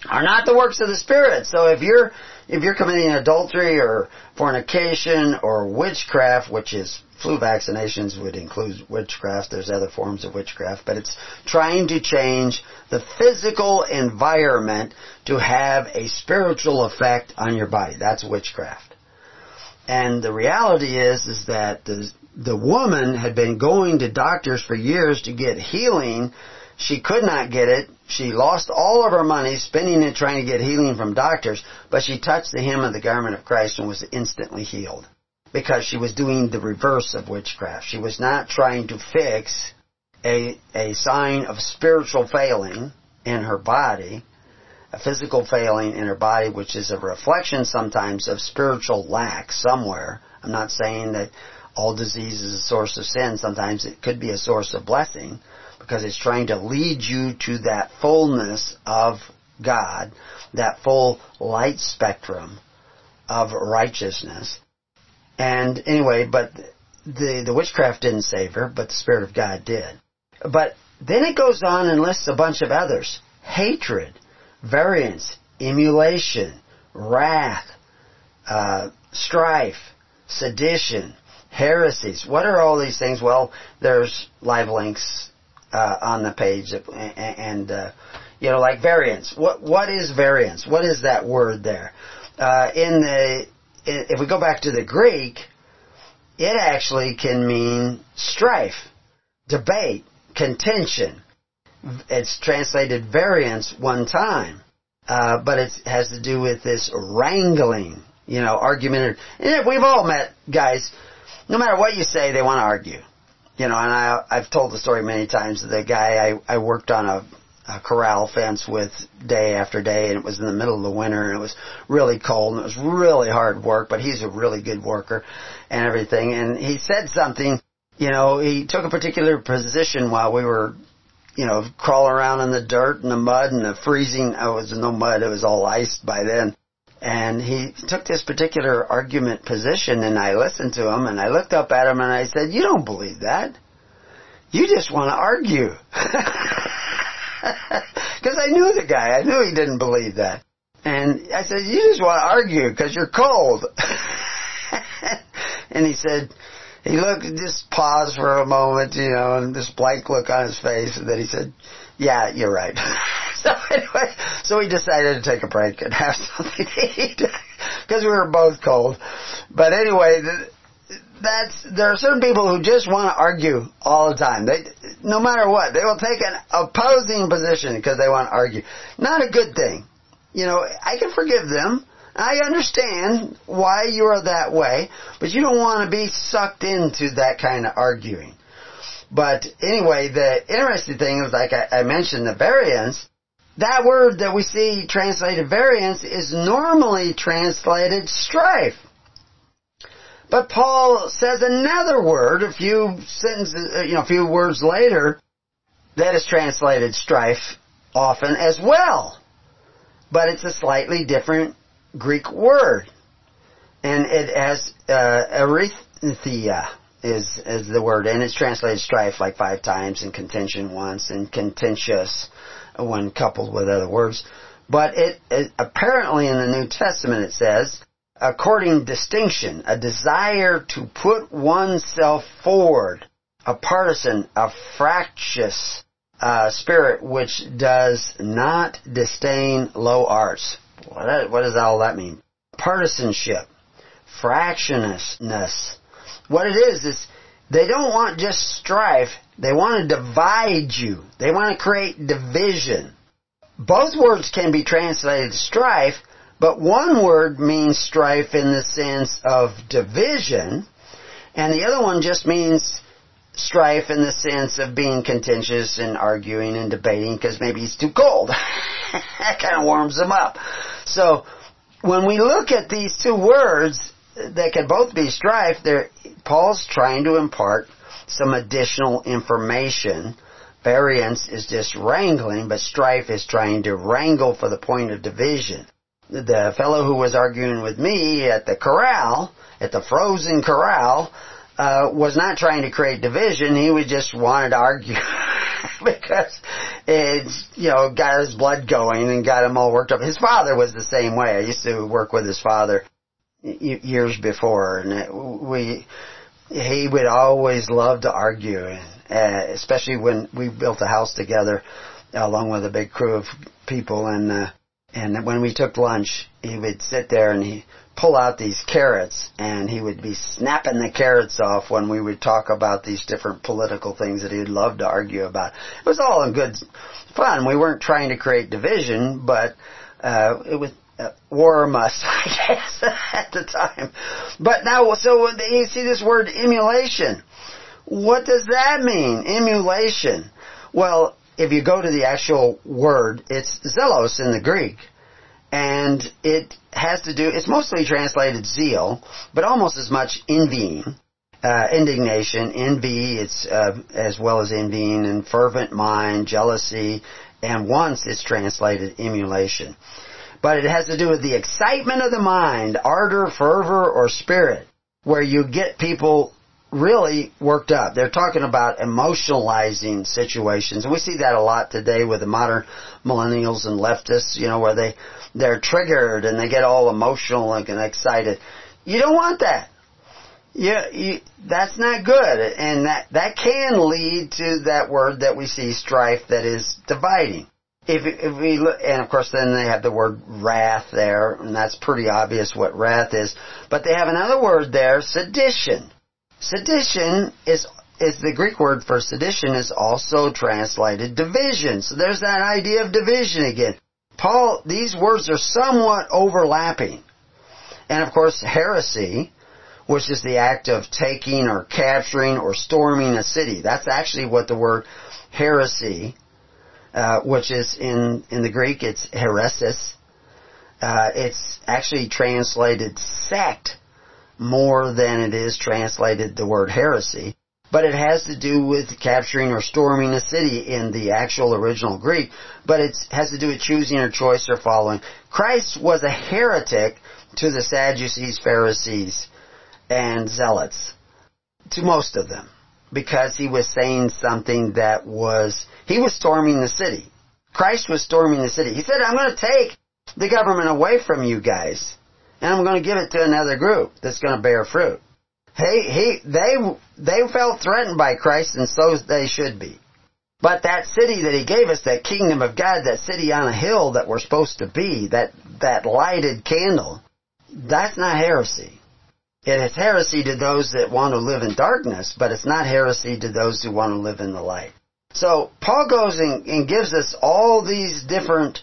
are not the works of the Spirit. So if you're if you're committing adultery or fornication or witchcraft, which is flu vaccinations would include witchcraft. There's other forms of witchcraft, but it's trying to change the physical environment to have a spiritual effect on your body. That's witchcraft. And the reality is, is that the, the woman had been going to doctors for years to get healing She could not get it. She lost all of her money spending it trying to get healing from doctors, but she touched the hem of the garment of Christ and was instantly healed. Because she was doing the reverse of witchcraft. She was not trying to fix a, a sign of spiritual failing in her body, a physical failing in her body, which is a reflection sometimes of spiritual lack somewhere. I'm not saying that all disease is a source of sin. Sometimes it could be a source of blessing because it's trying to lead you to that fullness of God, that full light spectrum of righteousness. And anyway, but the, the witchcraft didn't save her, but the Spirit of God did. But then it goes on and lists a bunch of others. Hatred, variance, emulation, wrath, uh, strife, sedition, heresies. What are all these things? Well, there's live links uh, on the page, and uh, you know, like variance. What what is variance? What is that word there? Uh, in the if we go back to the Greek, it actually can mean strife, debate, contention. It's translated variance one time, uh, but it has to do with this wrangling, you know, argumentative. And we've all met guys no matter what you say, they want to argue. You know, and I, I've told the story many times. The guy I, I worked on a, a corral fence with day after day, and it was in the middle of the winter, and it was really cold, and it was really hard work. But he's a really good worker, and everything. And he said something. You know, he took a particular position while we were you know, crawling around in the dirt and the mud and the freezing. Oh, it was no mud; it was all iced by then. And he took this particular argument position and I listened to him and I looked up at him and I said, you don't believe that. You just want to argue. Because I knew the guy. I knew he didn't believe that. And I said, you just want to argue because you're cold. and he said, he looked, just paused for a moment, you know, and this blank look on his face, and then he said, yeah, you're right. so anyway, so we decided to take a break and have something to eat because we were both cold. But anyway, that's there are certain people who just want to argue all the time. They, no matter what, they will take an opposing position because they want to argue. Not a good thing. You know, I can forgive them. I understand why you are that way, but you don't want to be sucked into that kind of arguing. But anyway, the interesting thing is, like I, I mentioned, the variance. That word that we see translated variance is normally translated strife. But Paul says another word, a few sentences, uh, you know, a few words later, that is translated strife often as well. But it's a slightly different Greek word. And it has uh, eritheia is is the word, and it's translated strife like five times, and contention once, and contentious when coupled with other words. But it, it apparently in the New Testament it says, according distinction, a desire to put oneself forward, a partisan, a fractious uh, spirit which does not disdain low arts. What, what does all that mean? Partisanship, fractiousness, what it is is they don't want just strife. They want to divide you. They want to create division. Both words can be translated strife, but one word means strife in the sense of division, and the other one just means strife in the sense of being contentious and arguing and debating because maybe he's too cold. that kind of warms him up. So, when we look at these two words, that can both be strife, Paul's trying to impart some additional information. Variance is just wrangling, but strife is trying to wrangle for the point of division. The fellow who was arguing with me at the corral, at the frozen corral, uh, was not trying to create division. He was just wanted to argue because it's you know got his blood going and got him all worked up. His father was the same way. I used to work with his father years before, and we he would always love to argue, uh, especially when we built a house together, along with a big crew of people, and uh, and when we took lunch, he would sit there and he pull out these carrots and he would be snapping the carrots off when we would talk about these different political things that he'd love to argue about. It was all in good fun. We weren't trying to create division, but uh, it was uh, war must, I guess, at the time. But now, so you see this word emulation. What does that mean? Emulation. Well, if you go to the actual word, it's zelos in the Greek. And it has to do, it's mostly translated zeal, but almost as much envying, uh, indignation, envy, it's, uh, as well as envying, and fervent mind, jealousy, and once it's translated emulation. But it has to do with the excitement of the mind, ardor, fervor, or spirit, where you get people really worked up. They're talking about emotionalizing situations. And we see that a lot today with the modern millennials and leftists, you know, where they, they're triggered and they get all emotional and excited. You don't want that. Yeah, you, that's not good. And that, that can lead to that word that we see, strife, that is dividing. If, if we look, and of course then they have the word wrath there, and that's pretty obvious what wrath is. But they have another word there, sedition. Sedition is is the Greek word for sedition is also translated division. So there's that idea of division again. Paul, these words are somewhat overlapping. And of course, heresy, which is the act of taking or capturing or storming a city. That's actually what the word heresy, uh, which is in, in the Greek, it's heresis. Uh, it's actually translated sect more than it is translated the word heresy. But it has to do with capturing or storming a city in the actual original Greek. But it has to do with choosing or choice or following. Christ was a heretic to the Sadducees, Pharisees, and Zealots. To most of them. Because he was saying something that was, he was storming the city. Christ was storming the city. He said, I'm going to take the government away from you guys and I'm going to give it to another group that's going to bear fruit. He, he, they, they felt threatened by Christ and so they should be. But that city that he gave us, that kingdom of God, that city on a hill that we're supposed to be, that, that lighted candle, that's not heresy. It is heresy to those that want to live in darkness, but it's not heresy to those who want to live in the light. So Paul goes and, and gives us all these different,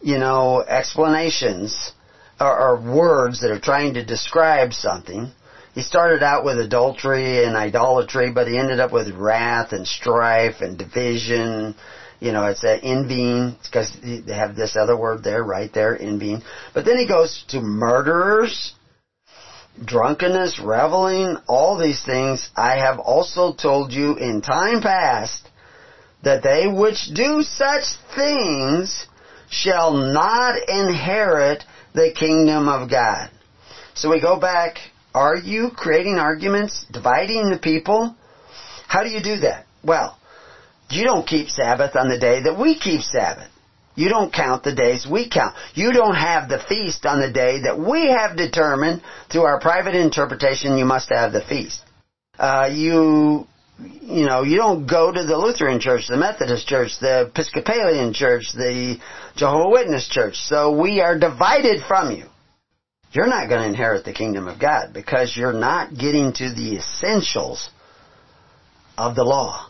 you know, explanations or words that are trying to describe something. He started out with adultery and idolatry, but he ended up with wrath and strife and division. You know, it's that envying, because they have this other word there, right there, envying. But then he goes to murderers, drunkenness, reveling, all these things. I have also told you in time past that they which do such things shall not inherit the kingdom of God. So we go back, are you creating arguments, dividing the people? How do you do that? Well, you don't keep Sabbath on the day that we keep Sabbath. You don't count the days we count. You don't have the feast on the day that we have determined through our private interpretation you must have the feast. Uh, you you know, you don't go to the Lutheran church, the Methodist church, the Episcopalian church, the Jehovah Witness church. So we are divided from you. You're not going to inherit the kingdom of God because you're not getting to the essentials of the law.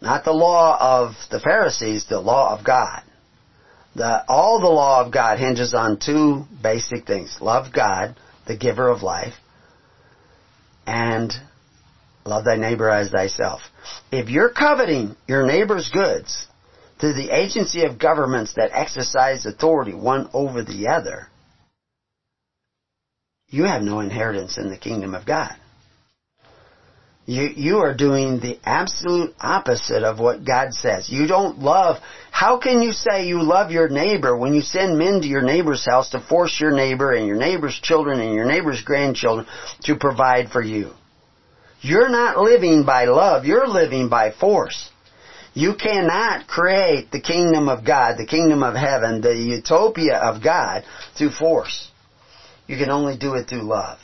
Not the law of the Pharisees, the law of God. The, all the law of God hinges on two basic things. Love God, the giver of life, and Love thy neighbor as thyself. If you're coveting your neighbor's goods through the agency of governments that exercise authority one over the other, you have no inheritance in the kingdom of God. You, you are doing the absolute opposite of what God says. You don't love, how can you say you love your neighbor when you send men to your neighbor's house to force your neighbor and your neighbor's children and your neighbor's grandchildren to provide for you? You're not living by love, you're living by force. You cannot create the kingdom of God, the kingdom of heaven, the utopia of God through force. You can only do it through love.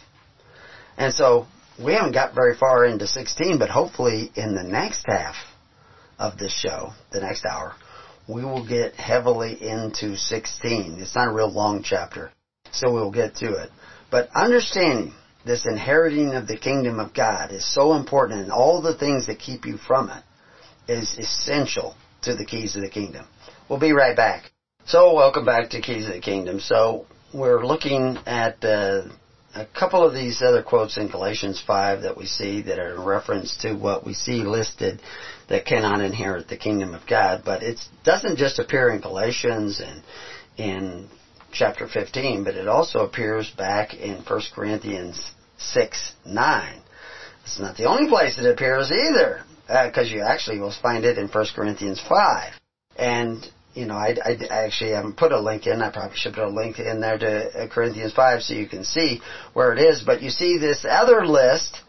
And so, we haven't got very far into 16, but hopefully in the next half of this show, the next hour, we will get heavily into 16. It's not a real long chapter, so we'll get to it. But understanding this inheriting of the kingdom of God is so important and all the things that keep you from it is essential to the keys of the kingdom. We'll be right back. So welcome back to Keys of the Kingdom. So we're looking at uh, a couple of these other quotes in Galatians 5 that we see that are in reference to what we see listed that cannot inherit the kingdom of God. But it doesn't just appear in Galatians and in chapter 15, but it also appears back in 1 Corinthians 6, 9. It's not the only place it appears either, because uh, you actually will find it in 1 Corinthians 5. And you know, I, I, actually haven't put a link in. I probably should put a link in there to Corinthians 5 so you can see where it is. But you see this other list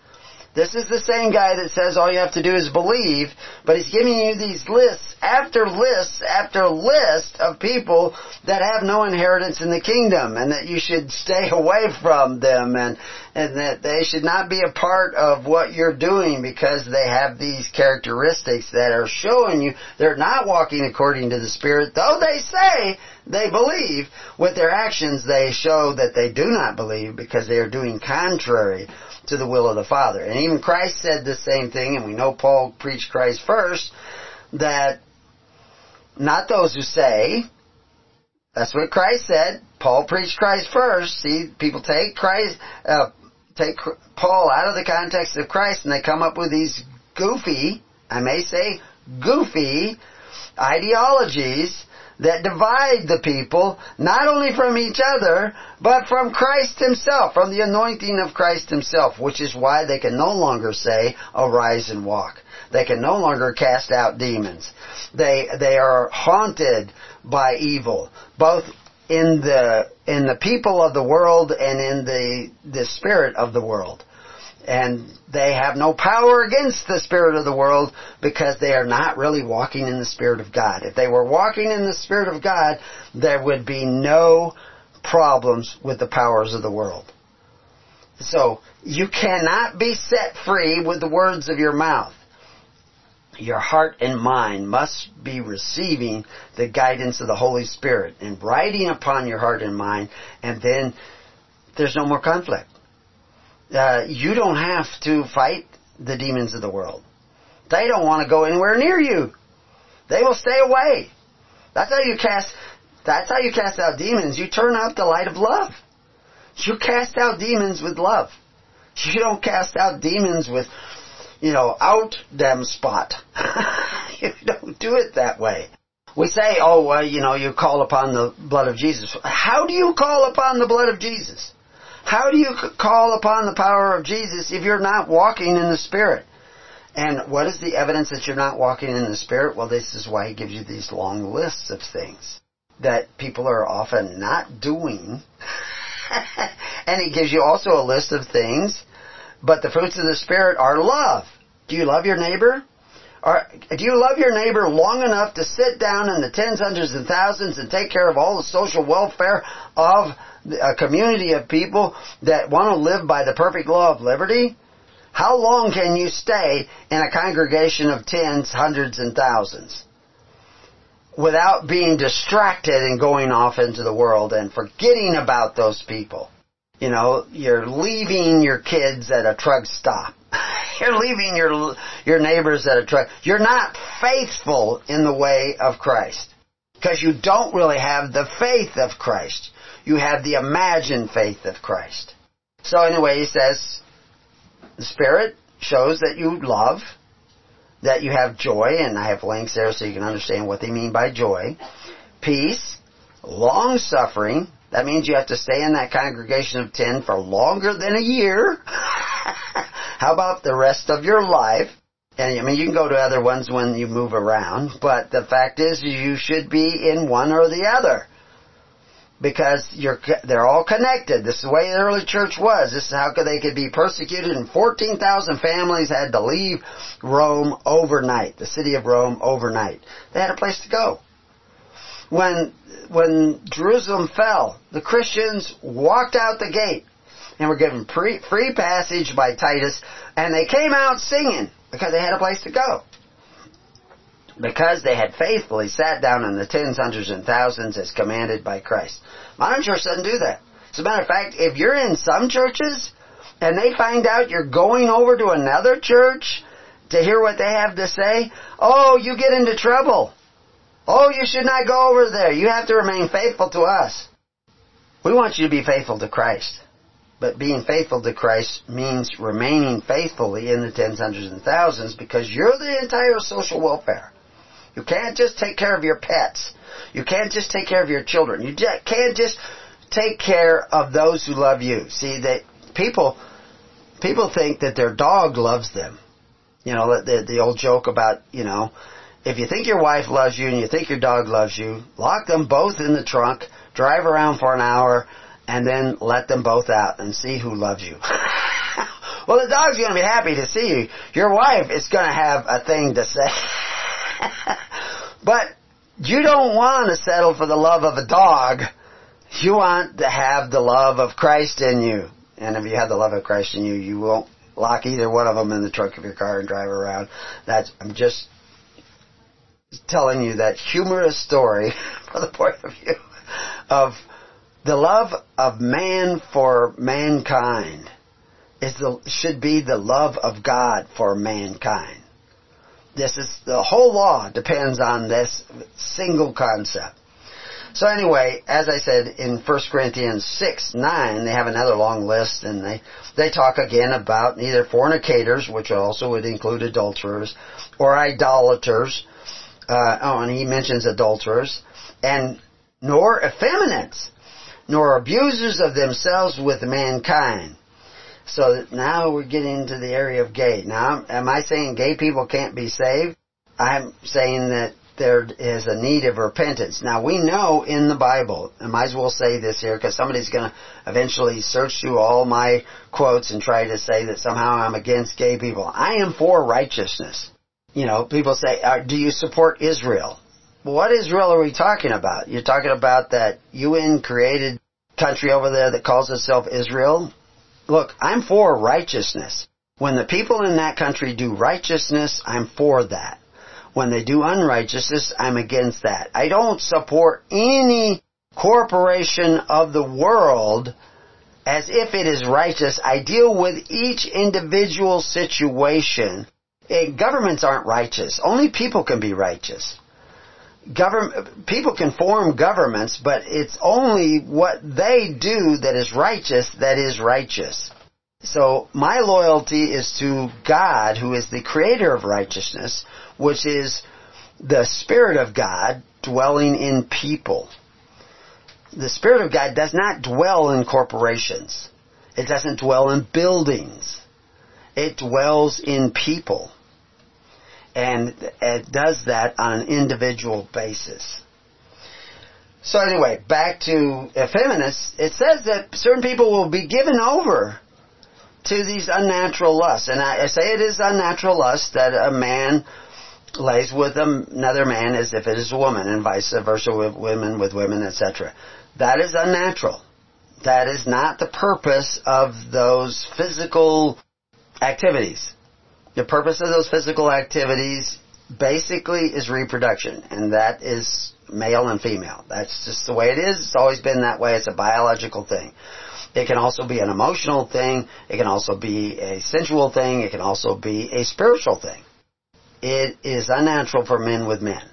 this is the same guy that says all you have to do is believe, but he's giving you these lists after lists after list of people that have no inheritance in the kingdom and that you should stay away from them and, and that they should not be a part of what you're doing because they have these characteristics that are showing you they're not walking according to the Spirit, though they say they believe. With their actions, they show that they do not believe because they are doing contrary to the will of the Father. And even Christ said the same thing, and we know Paul preached Christ first, that not those who say, that's what Christ said, Paul preached Christ first. See, people take Christ, uh, take Paul out of the context of Christ and they come up with these goofy, I may say goofy, ideologies that divide the people, not only from each other, but from Christ himself, from the anointing of Christ himself, which is why they can no longer say, arise and walk. They can no longer cast out demons. They, they are haunted by evil, both in the, in the people of the world and in the, the spirit of the world and they have no power against the spirit of the world because they are not really walking in the spirit of God. If they were walking in the spirit of God, there would be no problems with the powers of the world. So, you cannot be set free with the words of your mouth. Your heart and mind must be receiving the guidance of the Holy Spirit and writing upon your heart and mind, and then there's no more conflict uh, you don't have to fight the demons of the world. They don't want to go anywhere near you. They will stay away. That's how you cast. That's how you cast out demons. You turn out the light of love. You cast out demons with love. You don't cast out demons with, you know, out them spot. you don't do it that way. We say, oh, well, you know, you call upon the blood of Jesus. How do you call upon the blood of Jesus? How do you call upon the power of Jesus if you're not walking in the Spirit? And what is the evidence that you're not walking in the Spirit? Well, this is why he gives you these long lists of things that people are often not doing. and he gives you also a list of things, but the fruits of the Spirit are love. Do you love your neighbor? Or do you love your neighbor long enough to sit down in the tens, hundreds, and thousands and take care of all the social welfare of a community of people that want to live by the perfect law of liberty? How long can you stay in a congregation of tens, hundreds, and thousands without being distracted and going off into the world and forgetting about those people? You know, you're leaving your kids at a truck stop. You're leaving your your neighbors at a truck. You're not faithful in the way of Christ because you don't really have the faith of Christ you have the imagined faith of Christ. So anyway, he says, the Spirit shows that you love, that you have joy, and I have links there so you can understand what they mean by joy. Peace, long suffering, that means you have to stay in that congregation of ten for longer than a year. How about the rest of your life? And I mean, you can go to other ones when you move around, but the fact is you should be in one or the other because you're they're all connected. This is the way the early church was. This is how they could be persecuted, and fourteen thousand families had to leave Rome overnight, the city of Rome overnight. They had a place to go. When when Jerusalem fell, the Christians walked out the gate and were given free, free passage by Titus, and they came out singing because they had a place to go because they had faithfully sat down in the tens, hundreds, and thousands as commanded by Christ. Modern church doesn't do that. As a matter of fact, if you're in some churches and they find out you're going over to another church to hear what they have to say, oh, you get into trouble. Oh, you should not go over there. You have to remain faithful to us. We want you to be faithful to Christ. But being faithful to Christ means remaining faithfully in the tens, hundreds, and thousands because you're the entire social welfare. You can't just take care of your pets. You can't just take care of your children. You can't just take care of those who love you. See that people people think that their dog loves them. You know the the old joke about you know if you think your wife loves you and you think your dog loves you, lock them both in the trunk, drive around for an hour, and then let them both out and see who loves you. well, the dog's going to be happy to see you. Your wife is going to have a thing to say. but you don't want to settle for the love of a dog. You want to have the love of Christ in you. And if you have the love of Christ in you, you won't lock either one of them in the trunk of your car and drive around. That's, I'm just telling you that humorous story from the point of view of the love of man for mankind is the, should be the love of God for mankind. This is, the whole law depends on this single concept. So anyway, as I said in 1 Corinthians 6, 9, they have another long list and they, they talk again about neither fornicators, which also would include adulterers, or idolaters, uh, oh, and he mentions adulterers, and nor effeminates, nor abusers of themselves with mankind. So now we're getting into the area of gay. Now, am I saying gay people can't be saved? I'm saying that there is a need of repentance. Now we know in the Bible, I might as well say this here because somebody's going to eventually search through all my quotes and try to say that somehow I'm against gay people. I am for righteousness. You know, people say, uh, do you support Israel? What Israel are we talking about? You're talking about that UN created country over there that calls itself Israel? Look, I'm for righteousness. When the people in that country do righteousness, I'm for that. When they do unrighteousness, I'm against that. I don't support any corporation of the world as if it is righteous. I deal with each individual situation. Eh, governments aren't righteous. Only people can be righteous government people can form governments, but it's only what they do that is righteous that is righteous. So my loyalty is to God, who is the creator of righteousness, which is the Spirit of God dwelling in people. The Spirit of God does not dwell in corporations. It doesn't dwell in buildings. It dwells in people and it does that on an individual basis. So anyway, back to effeminates, it says that certain people will be given over to these unnatural lusts. And I say it is unnatural lust that a man lays with another man as if it is a woman, and vice versa with women with women, etc. That is unnatural. That is not the purpose of those physical activities. The purpose of those physical activities basically is reproduction, and that is male and female. That's just the way it is. It's always been that way. It's a biological thing. It can also be an emotional thing. It can also be a sensual thing. It can also be a spiritual thing. It is unnatural for men with men.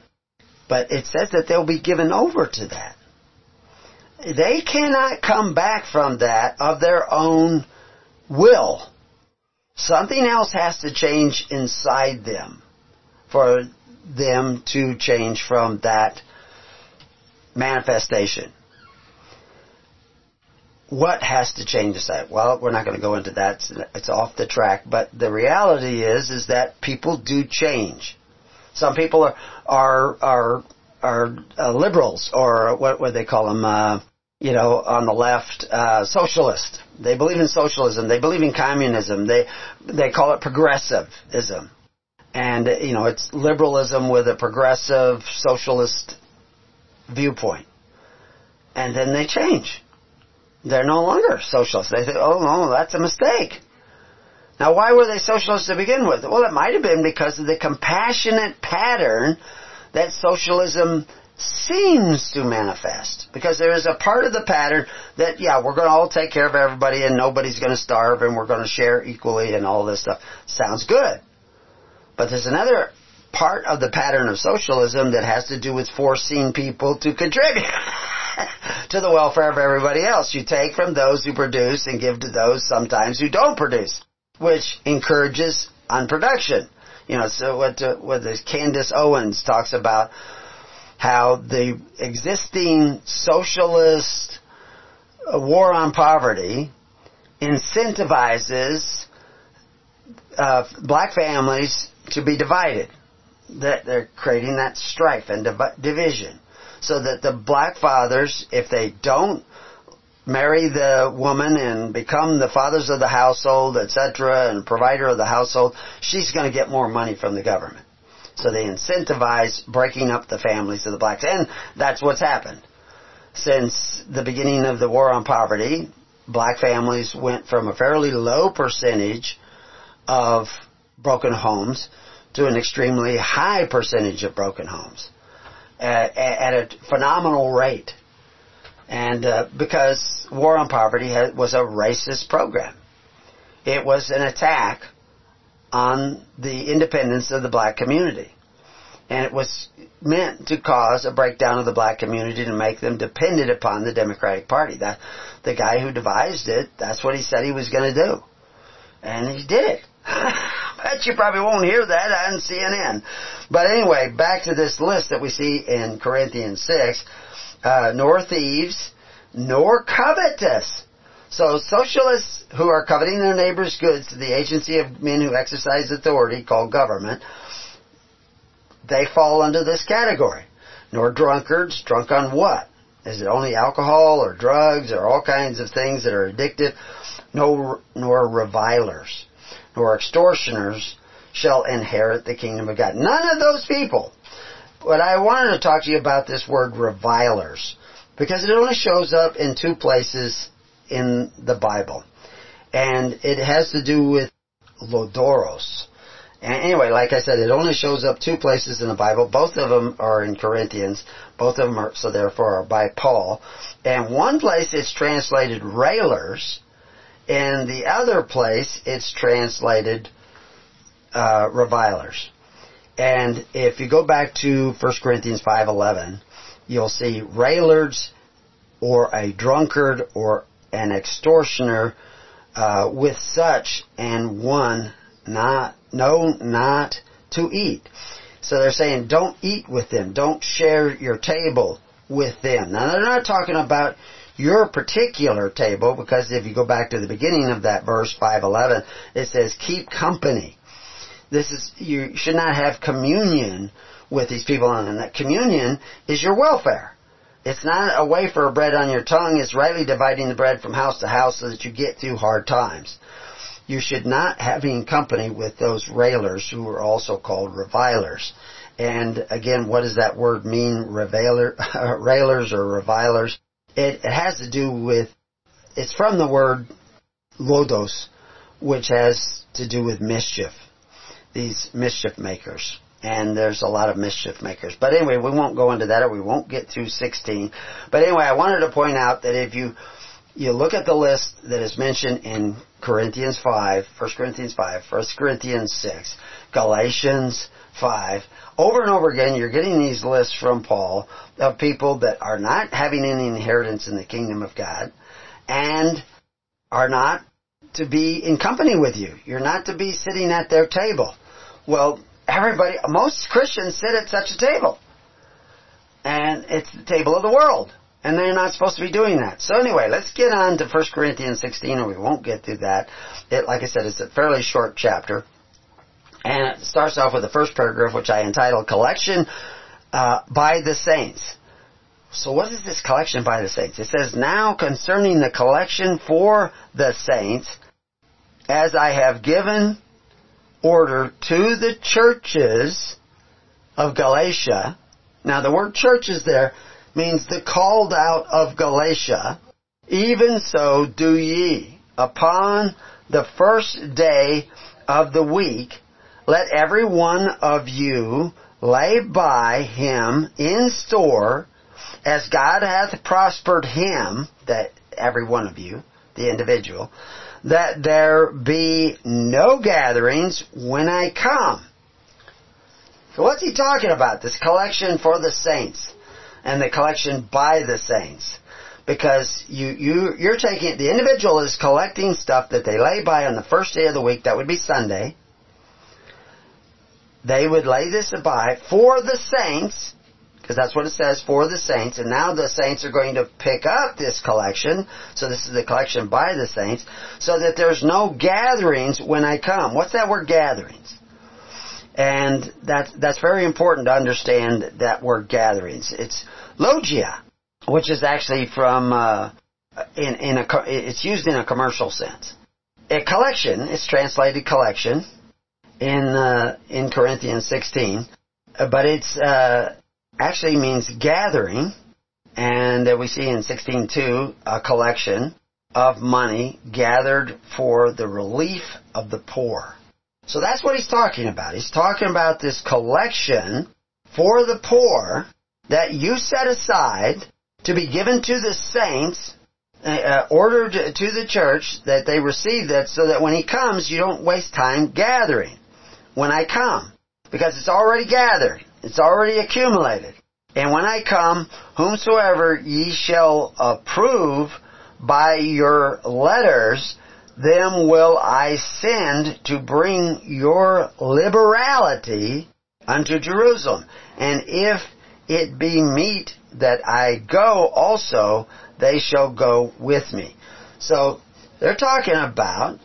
But it says that they'll be given over to that. They cannot come back from that of their own will. Something else has to change inside them for them to change from that manifestation. What has to change inside? Well, we're not going to go into that. It's off the track. But the reality is, is that people do change. Some people are are are are uh, liberals, or what what they call them, uh, you know, on the left, uh, socialist. They believe in socialism. They believe in communism. They they call it progressivism, and you know, it's liberalism with a progressive socialist viewpoint. And then they change. They're no longer socialists. They think, oh no, that's a mistake. Now, why were they socialists to begin with? Well, it might have been because of the compassionate pattern that socialism seems to manifest. Because there is a part of the pattern that yeah we're going to all take care of everybody and nobody's going to starve and we're going to share equally and all this stuff. Sounds good. But there's another part of the pattern of socialism that has to do with forcing people to contribute to the welfare of everybody else. You take from those who produce and give to those sometimes who don't produce which encourages unproduction. You know so what uh, what this Candace Owens talks about how the existing socialist war on poverty incentivizes uh, black families to be divided. That they're creating that strife and div- division, so that the black fathers, if they don't marry the woman and become the fathers of the household, etc., and provider of the household, she's going to get more money from the government. So they incentivize breaking up the families of the blacks. And that's what's happened. Since the beginning of the war on poverty, black families went from a fairly low percentage of broken homes to an extremely high percentage of broken homes at, at a phenomenal rate. And uh, because War on Poverty had, was a racist program, it was an attack on the independence of the black community. And it was meant to cause a breakdown of the black community to make them dependent upon the Democratic Party. That the guy who devised it, that's what he said he was going to do. And he did it. Bet you probably won't hear that on CNN. But anyway, back to this list that we see in Corinthians 6. Uh, nor thieves, nor covetous so socialists who are coveting their neighbor's goods to the agency of men who exercise authority called government, they fall under this category. Nor drunkards, drunk on what? Is it only alcohol or drugs or all kinds of things that are addictive? No, nor revilers, nor extortioners shall inherit the kingdom of God. None of those people. But I wanted to talk to you about this word revilers because it only shows up in two places in the Bible. And it has to do with Loidoros. And anyway, like I said, it only shows up two places in the Bible. Both of them are in Corinthians. Both of them are, so therefore are by Paul. And one place it's translated railers. and the other place it's translated uh, revilers. And if you go back to 1 Corinthians 5.11, you'll see railers or a drunkard or an extortioner uh, with such and one not no not to eat. So they're saying don't eat with them, don't share your table with them. Now they're not talking about your particular table because if you go back to the beginning of that verse 511 it says keep company. This is you should not have communion with these people and that communion is your welfare. It's not a wafer of bread on your tongue. It's rightly dividing the bread from house to house so that you get through hard times. You should not have having company with those railers who are also called revilers. And again, what does that word mean? Reviler, railers or revilers? It, it has to do with, it's from the word lodos, which has to do with mischief. These mischief makers and there's a lot of mischief makers. But anyway, we won't go into that or we won't get through 16. But anyway, I wanted to point out that if you, you look at the list that is mentioned in Corinthians 5, 1 Corinthians 5, 1 Corinthians 6, Galatians 5, over and over again you're getting these lists from Paul of people that are not having any inheritance in the kingdom of God and are not to be in company with you. You're not to be sitting at their table. Well, everybody, most Christians sit at such a table. And it's the table of the world. And they're not supposed to be doing that. So anyway, let's get on to 1 Corinthians 16, and we won't get through that. It, like I said, it's a fairly short chapter. And it starts off with the first paragraph, which I entitled Collection uh, by the Saints. So what is this collection by the saints? It says, Now concerning the collection for the saints, as I have given order to the churches of Galatia. Now the word churches there means the called out of Galatia. Even so do ye. Upon the first day of the week, let every one of you lay by him in store as God hath prospered him, that every one of you, the individual, that there be no gatherings when I come. So what's he talking about? This collection for the saints and the collection by the saints. Because you, you, you're taking, the individual is collecting stuff that they lay by on the first day of the week, that would be Sunday. They would lay this by for the saints, because that's what it says, for the saints, and now the saints are going to pick up this collection, so this is the collection by the saints, so that there's no gatherings when I come. What's that word gatherings? And that's, that's very important to understand that word gatherings. It's logia, which is actually from, uh, in, in a, it's used in a commercial sense. A collection, it's translated collection in, uh, in Corinthians 16, but it's, uh, actually means gathering, and that we see in 16.2 a collection of money gathered for the relief of the poor. So that's what he's talking about. He's talking about this collection for the poor that you set aside to be given to the saints, uh, ordered to the church that they receive that so that when he comes you don't waste time gathering when I come. Because it's already gathered. It's already accumulated. And when I come, whomsoever ye shall approve by your letters, them will I send to bring your liberality unto Jerusalem. And if it be meet that I go also, they shall go with me. So they're talking about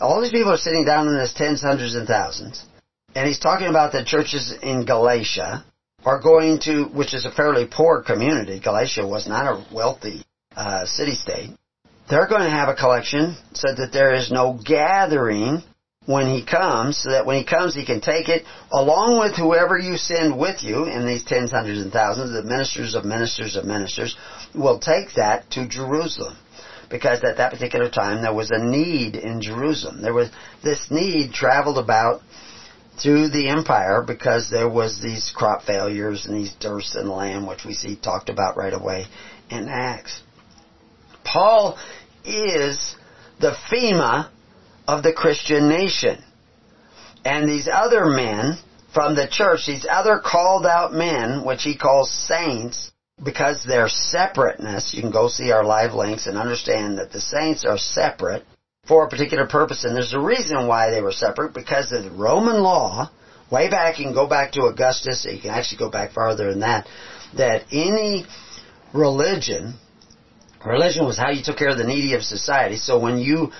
all these people are sitting down in this tens, hundreds, and thousands, and he's talking about the churches in Galatia are going to, which is a fairly poor community. Galatia was not a wealthy uh, city-state they're going to have a collection so that there is no gathering when he comes, so that when he comes he can take it along with whoever you send with you in these tens, hundreds, and thousands, the ministers of ministers of ministers, will take that to Jerusalem. Because at that particular time there was a need in Jerusalem. There was, this need traveled about through the empire because there was these crop failures and these dearths in land, which we see talked about right away in Acts. Paul is the FEMA of the Christian nation. And these other men from the church, these other called out men, which he calls saints, because their separateness, you can go see our live links and understand that the saints are separate for a particular purpose. And there's a reason why they were separate, because of the Roman law, way back, you can go back to Augustus, you can actually go back farther than that, that any religion Religion was how you took care of the needy of society. So when you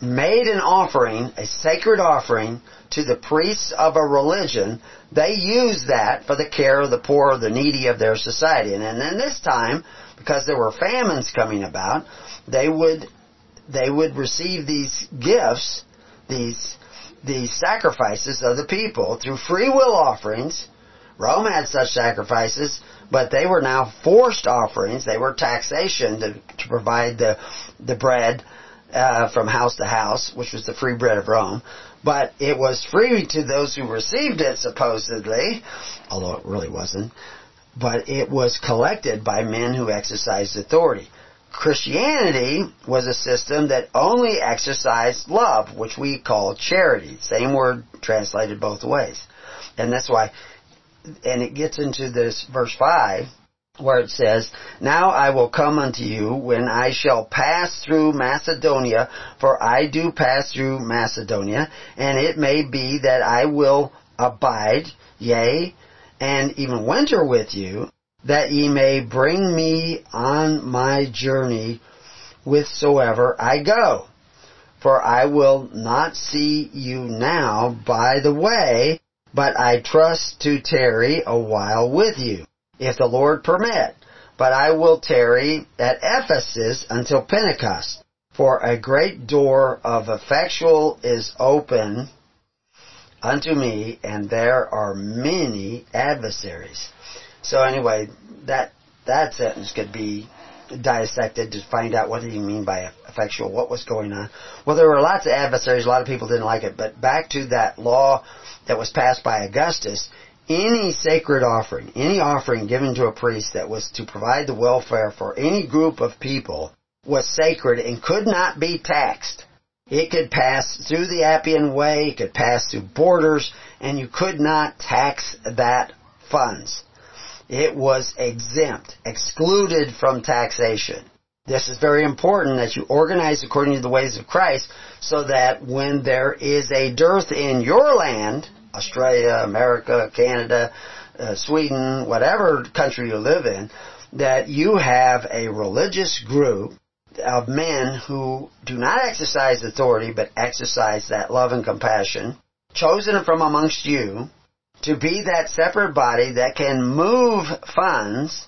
made an offering, a sacred offering, to the priests of a religion, they used that for the care of the poor or the needy of their society. And then this time, because there were famines coming about, they would they would receive these gifts, these these sacrifices of the people through free will offerings. Rome had such sacrifices but they were now forced offerings. They were taxation to, to provide the the bread uh, from house to house, which was the free bread of Rome. But it was free to those who received it, supposedly, although it really wasn't. But it was collected by men who exercised authority. Christianity was a system that only exercised love, which we call charity. Same word translated both ways. And that's why and it gets into this verse 5 where it says, Now I will come unto you when I shall pass through Macedonia, for I do pass through Macedonia, and it may be that I will abide, yea, and even winter with you, that ye may bring me on my journey whithersoever I go. For I will not see you now by the way, but I trust to tarry a while with you, if the Lord permit. But I will tarry at Ephesus until Pentecost. For a great door of effectual is open unto me, and there are many adversaries. So anyway, that that sentence could be dissected to find out what did he mean by effectual, what was going on. Well, there were lots of adversaries, a lot of people didn't like it, but back to that law that was passed by Augustus, any sacred offering, any offering given to a priest that was to provide the welfare for any group of people was sacred and could not be taxed. It could pass through the Appian Way, it could pass through borders, and you could not tax that funds. It was exempt, excluded from taxation. This is very important that you organize according to the ways of Christ so that when there is a dearth in your land, Australia, America, Canada, uh, Sweden, whatever country you live in, that you have a religious group of men who do not exercise authority but exercise that love and compassion, chosen from amongst you to be that separate body that can move funds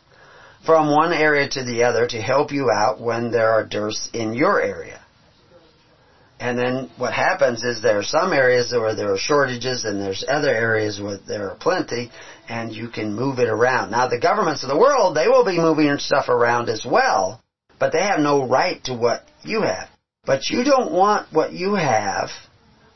from one area to the other to help you out when there are dearths in your area. And then what happens is there are some areas where there are shortages and there's other areas where there are plenty and you can move it around. Now the governments of the world, they will be moving stuff around as well, but they have no right to what you have. But you don't want what you have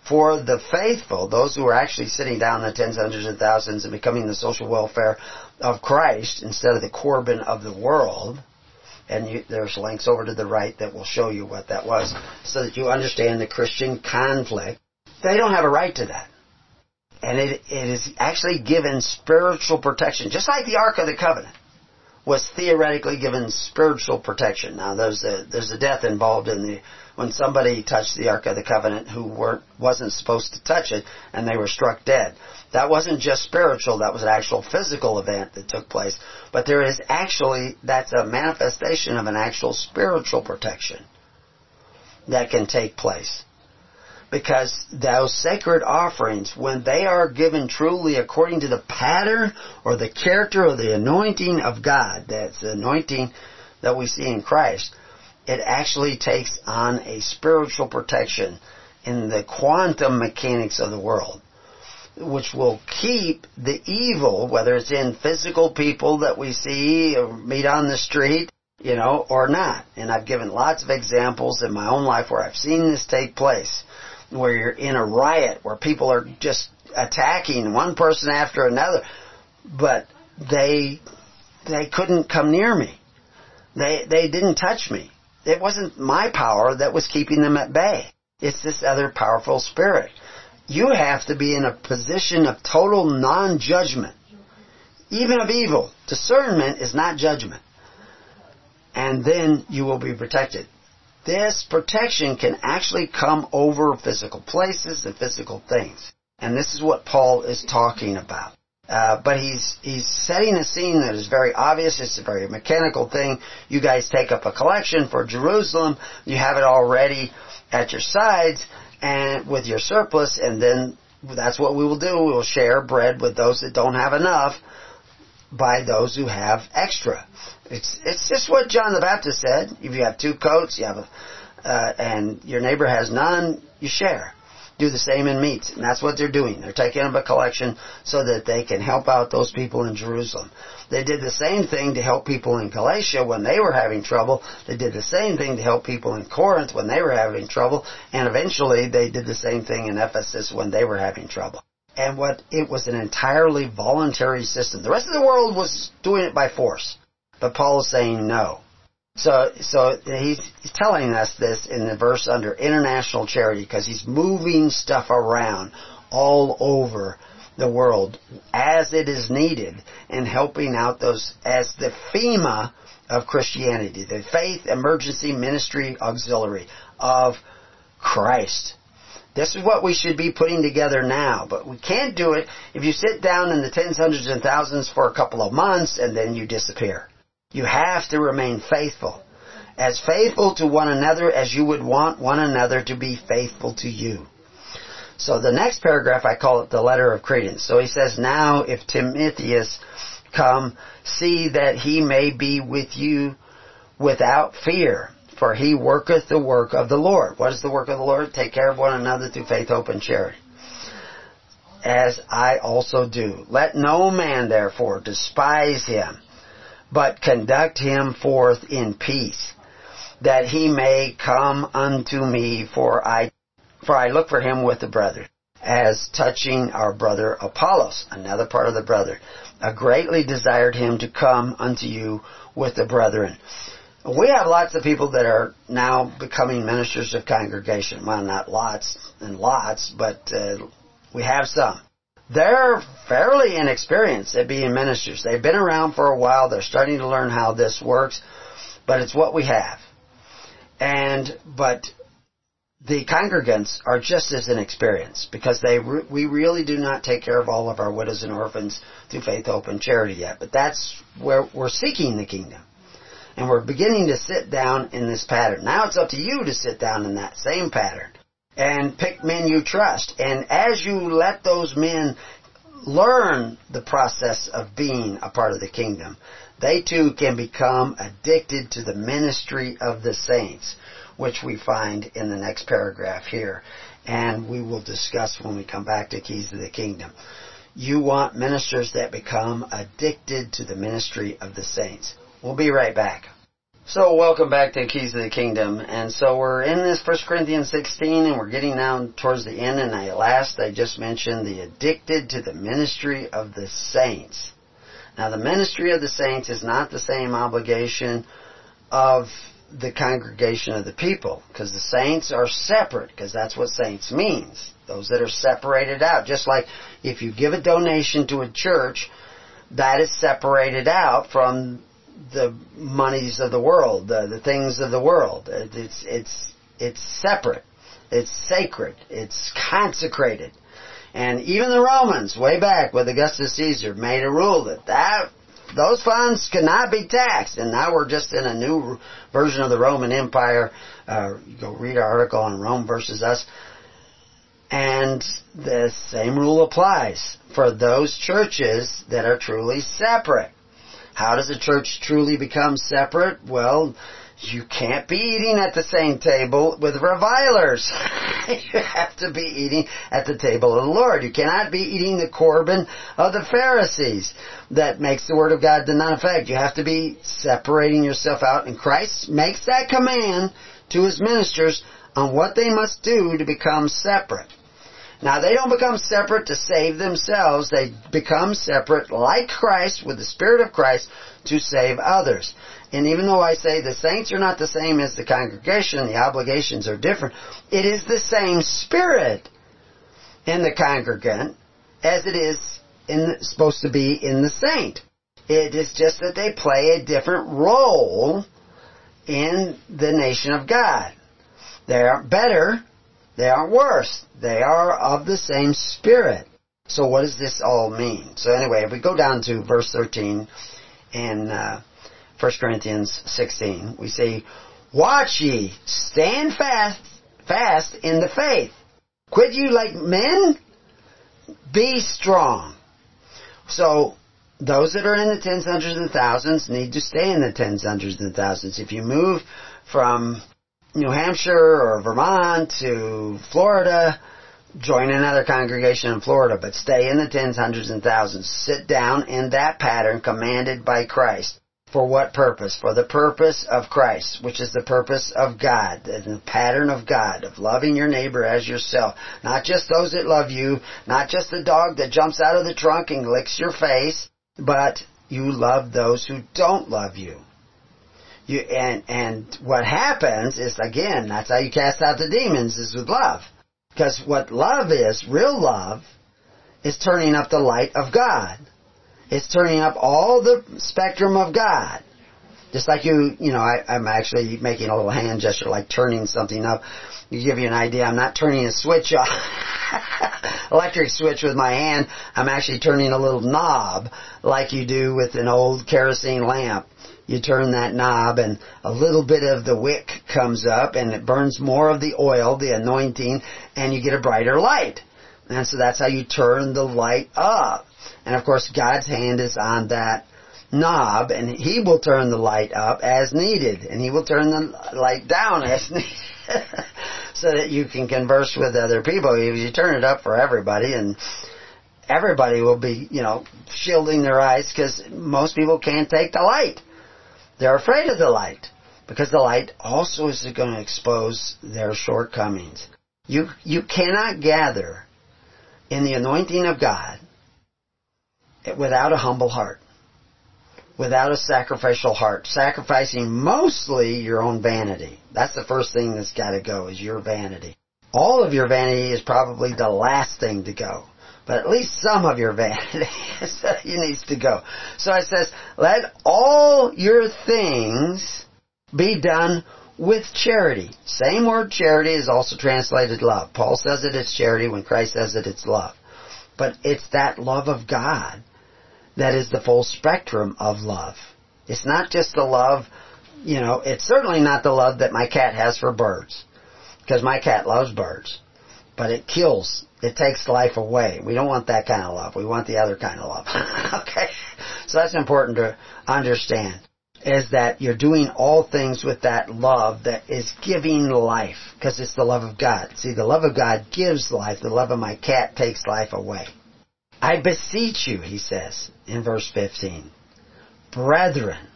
for the faithful, those who are actually sitting down in the tens, hundreds, and thousands and becoming the social welfare of Christ instead of the Corban of the world. And you, there's links over to the right that will show you what that was so that you understand the Christian conflict. They don't have a right to that. And it, it is actually given spiritual protection, just like the Ark of the Covenant was theoretically given spiritual protection. Now there's a there's a death involved in the when somebody touched the Ark of the Covenant who weren't wasn't supposed to touch it and they were struck dead. That wasn't just spiritual, that was an actual physical event that took place. But there is actually that's a manifestation of an actual spiritual protection that can take place because those sacred offerings, when they are given truly according to the pattern or the character or the anointing of God, that's the anointing that we see in Christ, it actually takes on a spiritual protection in the quantum mechanics of the world, which will keep the evil, whether it's in physical people that we see or meet on the street, you know, or not. And I've given lots of examples in my own life where I've seen this take place where you're in a riot where people are just attacking one person after another, but they they couldn't come near me. They they didn't touch me. It wasn't my power that was keeping them at bay. It's this other powerful spirit. You have to be in a position of total non-judgment, even of evil. Discernment is not judgment. And then you will be protected this protection can actually come over physical places and physical things. And this is what Paul is talking about. Uh, but he's he's setting a scene that is very obvious. It's a very mechanical thing. You guys take up a collection for Jerusalem. You have it already at your sides and with your surplus, and then that's what we will do. We will share bread with those that don't have enough by those who have extra. It's it's just what John the Baptist said. If you have two coats, you have a, uh, and your neighbor has none, you share. Do the same in meats, and that's what they're doing. They're taking up a collection so that they can help out those people in Jerusalem. They did the same thing to help people in Galatia when they were having trouble. They did the same thing to help people in Corinth when they were having trouble, and eventually they did the same thing in Ephesus when they were having trouble and what it was an entirely voluntary system. The rest of the world was doing it by force. But Paul is saying no. So, so he's, he's telling us this in the verse under international charity because he's moving stuff around all over the world as it is needed and helping out those as the FEMA of Christianity, the Faith Emergency Ministry Auxiliary of Christ. This is what we should be putting together now, but we can't do it if you sit down in the tens, hundreds, and thousands for a couple of months and then you disappear. You have to remain faithful. As faithful to one another as you would want one another to be faithful to you. So the next paragraph, I call it the letter of credence. So he says, Now if Timotheus come, see that he may be with you without fear, for he worketh the work of the Lord. What is the work of the Lord? Take care of one another through faith, hope, and charity. As I also do. Let no man therefore despise him but conduct him forth in peace, that he may come unto me, for I, for I look for him with the brethren. as touching our brother Apollos, another part of the brother. I greatly desired him to come unto you with the brethren. We have lots of people that are now becoming ministers of congregation. Well, not lots and lots, but uh, we have some. They're fairly inexperienced at being ministers. They've been around for a while. They're starting to learn how this works, but it's what we have. And, but the congregants are just as inexperienced because they re- we really do not take care of all of our widows and orphans through faith, hope, and charity yet. But that's where we're seeking the kingdom. And we're beginning to sit down in this pattern. Now it's up to you to sit down in that same pattern and pick men you trust. And as you let those men learn the process of being a part of the kingdom, they too can become addicted to the ministry of the saints, which we find in the next paragraph here. And we will discuss when we come back to Keys of the Kingdom. You want ministers that become addicted to the ministry of the saints. We'll be right back. So welcome back to Keys of the Kingdom. And so we're in this 1 Corinthians 16 and we're getting down towards the end and I last I just mentioned the addicted to the ministry of the saints. Now the ministry of the saints is not the same obligation of the congregation of the people because the saints are separate because that's what saints means. Those that are separated out. Just like if you give a donation to a church, that is separated out from the monies of the world, the, the things of the world. It's, it's, it's separate. It's sacred. It's consecrated. And even the Romans, way back with Augustus Caesar, made a rule that that those funds cannot be taxed. And now we're just in a new version of the Roman Empire. Uh, go read our article on Rome versus us. And the same rule applies for those churches that are truly separate. How does a church truly become separate? Well, you can't be eating at the same table with revilers. you have to be eating at the table of the Lord. You cannot be eating the Corban of the Pharisees. That makes the Word of God to none effect. You have to be separating yourself out. And Christ makes that command to His ministers on what they must do to become separate. Now they don't become separate to save themselves. They become separate like Christ with the Spirit of Christ to save others. And even though I say the saints are not the same as the congregation, the obligations are different, it is the same Spirit in the congregant as it is in, supposed to be in the saint. It is just that they play a different role in the nation of God. They aren't better, they aren't worse. They are of the same spirit. So what does this all mean? So anyway, if we go down to verse 13 in uh, 1 Corinthians 16, we say, Watch ye, stand fast, fast in the faith. Quit you like men, be strong. So, those that are in the tens, hundreds, and thousands need to stay in the tens, hundreds, and thousands. If you move from New Hampshire or Vermont to Florida, join another congregation in Florida, but stay in the tens, hundreds, and thousands. Sit down in that pattern commanded by Christ. For what purpose? For the purpose of Christ, which is the purpose of God, the pattern of God, of loving your neighbor as yourself. Not just those that love you, not just the dog that jumps out of the trunk and licks your face, but you love those who don't love you. You, and, and what happens is, again, that's how you cast out the demons, is with love. Because what love is, real love, is turning up the light of God. It's turning up all the spectrum of God. Just like you, you know, I, I'm actually making a little hand gesture like turning something up. To give you an idea, I'm not turning a switch off, electric switch with my hand. I'm actually turning a little knob like you do with an old kerosene lamp you turn that knob and a little bit of the wick comes up and it burns more of the oil, the anointing, and you get a brighter light. And so that's how you turn the light up. And of course God's hand is on that knob and He will turn the light up as needed and He will turn the light down as needed. so that you can converse with other people. If You turn it up for everybody and everybody will be, you know, shielding their eyes because most people can't take the light. They're afraid of the light because the light also is going to expose their shortcomings. You, you cannot gather in the anointing of God without a humble heart, without a sacrificial heart, sacrificing mostly your own vanity. That's the first thing that's got to go is your vanity. All of your vanity is probably the last thing to go. But at least some of your vanity needs to go. So it says, let all your things be done with charity. Same word charity is also translated love. Paul says it it's charity when Christ says it it's love. But it's that love of God that is the full spectrum of love. It's not just the love, you know, it's certainly not the love that my cat has for birds. Because my cat loves birds. But it kills, it takes life away. We don't want that kind of love. We want the other kind of love. okay? So that's important to understand is that you're doing all things with that love that is giving life because it's the love of God. See, the love of God gives life. The love of my cat takes life away. I beseech you, he says in verse 15, brethren.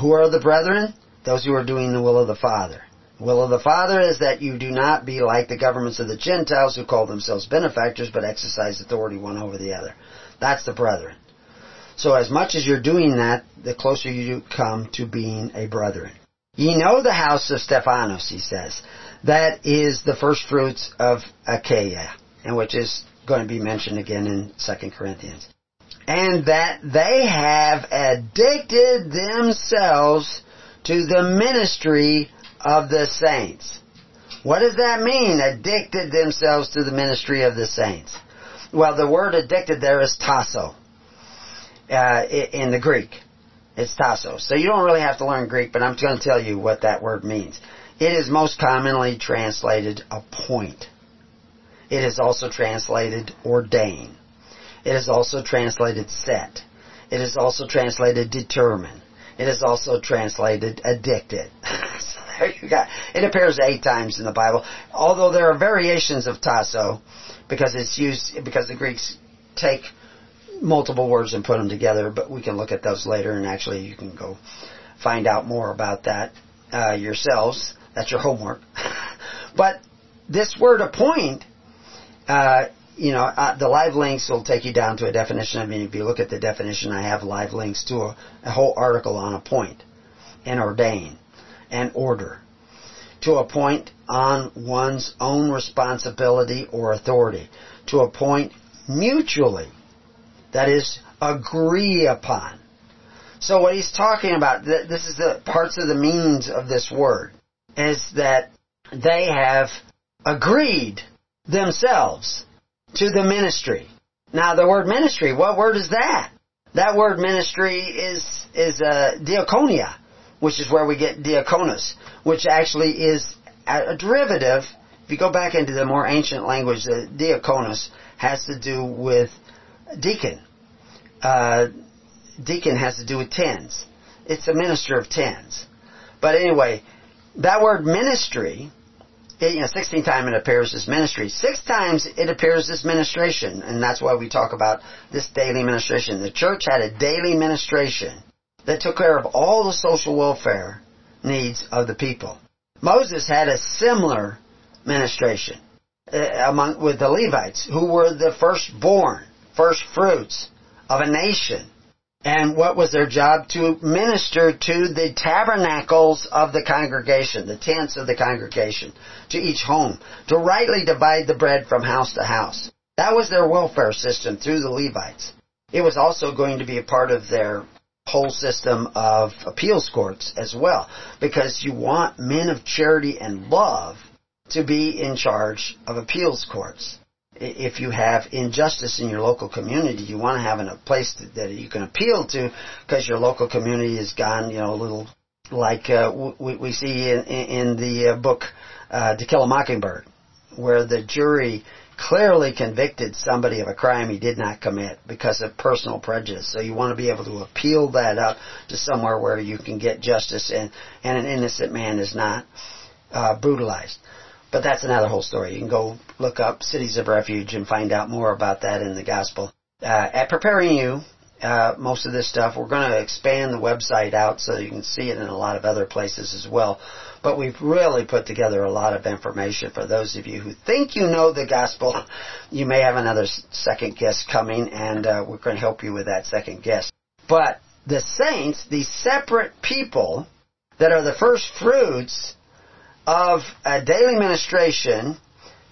Who are the brethren? Those who are doing the will of the Father. Will of the Father is that you do not be like the governments of the Gentiles who call themselves benefactors but exercise authority one over the other. That's the brethren. So as much as you're doing that, the closer you come to being a brethren. Ye know the house of Stephanos, he says. That is the first fruits of Achaia, and which is going to be mentioned again in 2 Corinthians. And that they have addicted themselves to the ministry of the saints. What does that mean? Addicted themselves to the ministry of the saints. Well, the word addicted there is tasso uh, in the Greek. It's tasso. So you don't really have to learn Greek, but I'm going to tell you what that word means. It is most commonly translated appoint. It is also translated ordain. It is also translated set. It is also translated determine. It is also translated addicted. It appears eight times in the Bible, although there are variations of tasso because it's used because the Greeks take multiple words and put them together, but we can look at those later and actually you can go find out more about that uh, yourselves. That's your homework. but this word appoint, uh, you know, uh, the live links will take you down to a definition. I mean, if you look at the definition, I have live links to a, a whole article on appoint and ordain and order. To appoint on one's own responsibility or authority. To appoint mutually that is, agree upon. So what he's talking about, this is the parts of the means of this word, is that they have agreed themselves to the ministry. Now the word ministry, what word is that? That word ministry is, is uh, diaconia, which is where we get diaconus, which actually is a derivative. If you go back into the more ancient language, the diaconus has to do with deacon. Uh, deacon has to do with tens. It's a minister of tens. But anyway, that word ministry, it, you know, 16 times it appears as ministry. Six times it appears as ministration, and that's why we talk about this daily ministration. The church had a daily ministration that took care of all the social welfare needs of the people. Moses had a similar ministration uh, among with the Levites, who were the firstborn first fruits of a nation. And what was their job? To minister to the tabernacles of the congregation, the tents of the congregation, to each home, to rightly divide the bread from house to house. That was their welfare system through the Levites. It was also going to be a part of their whole system of appeals courts as well, because you want men of charity and love to be in charge of appeals courts. If you have injustice in your local community, you want to have a place that you can appeal to because your local community has gone, you know, a little like uh, we, we see in, in the uh, book uh, To Kill a Mockingbird, where the jury clearly convicted somebody of a crime he did not commit because of personal prejudice. So you want to be able to appeal that up to somewhere where you can get justice and, and an innocent man is not uh, brutalized. But that's another whole story. You can go look up cities of refuge and find out more about that in the gospel. Uh, at preparing you, uh, most of this stuff. We're going to expand the website out so you can see it in a lot of other places as well. But we've really put together a lot of information for those of you who think you know the gospel. You may have another second guest coming, and uh, we're going to help you with that second guest. But the saints, these separate people that are the first fruits of a daily ministration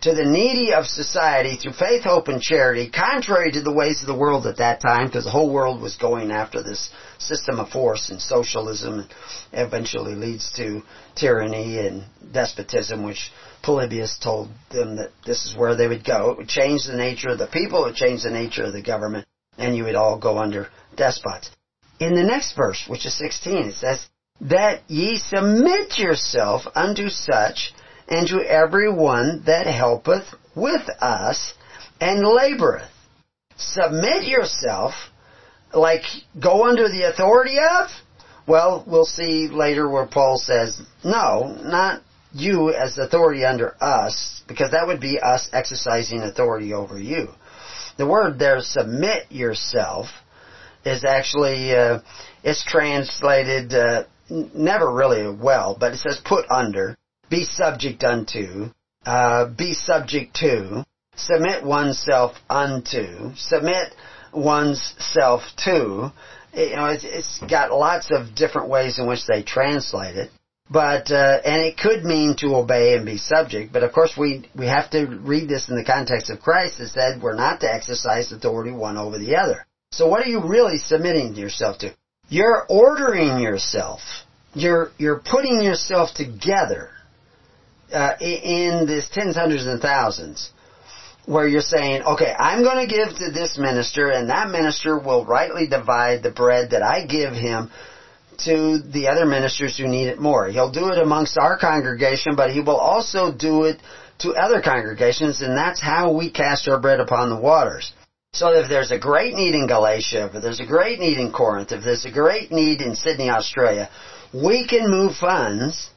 to the needy of society through faith, hope, and charity, contrary to the ways of the world at that time, because the whole world was going after this system of force and socialism eventually leads to tyranny and despotism, which Polybius told them that this is where they would go. It would change the nature of the people, it would change the nature of the government, and you would all go under despots. In the next verse, which is 16, it says, That ye submit yourself unto such and to every one that helpeth with us and laboreth. Submit yourself, like go under the authority of? Well, we'll see later where Paul says, no, not you as authority under us, because that would be us exercising authority over you. The word there, submit yourself, is actually, uh, it's translated, uh, never really well, but it says put under be subject unto, uh, be subject to, submit oneself unto, submit oneself to. You know, it's, it's got lots of different ways in which they translate it. But uh, and it could mean to obey and be subject, but of course we we have to read this in the context of Christ that said we're not to exercise authority one over the other. So what are you really submitting yourself to? You're ordering yourself. You're you're putting yourself together uh, in this tens, hundreds, and thousands, where you're saying, okay, I'm going to give to this minister, and that minister will rightly divide the bread that I give him to the other ministers who need it more. He'll do it amongst our congregation, but he will also do it to other congregations, and that's how we cast our bread upon the waters. So if there's a great need in Galatia, if there's a great need in Corinth, if there's a great need in Sydney, Australia, we can move funds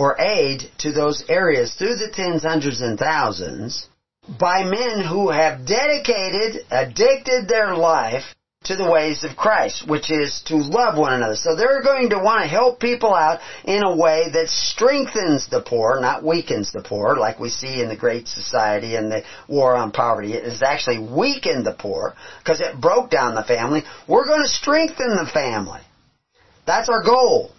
or aid to those areas through the tens, hundreds, and thousands by men who have dedicated, addicted their life to the ways of Christ, which is to love one another. So they're going to want to help people out in a way that strengthens the poor, not weakens the poor, like we see in the Great Society and the War on Poverty. It has actually weakened the poor because it broke down the family. We're going to strengthen the family. That's our goal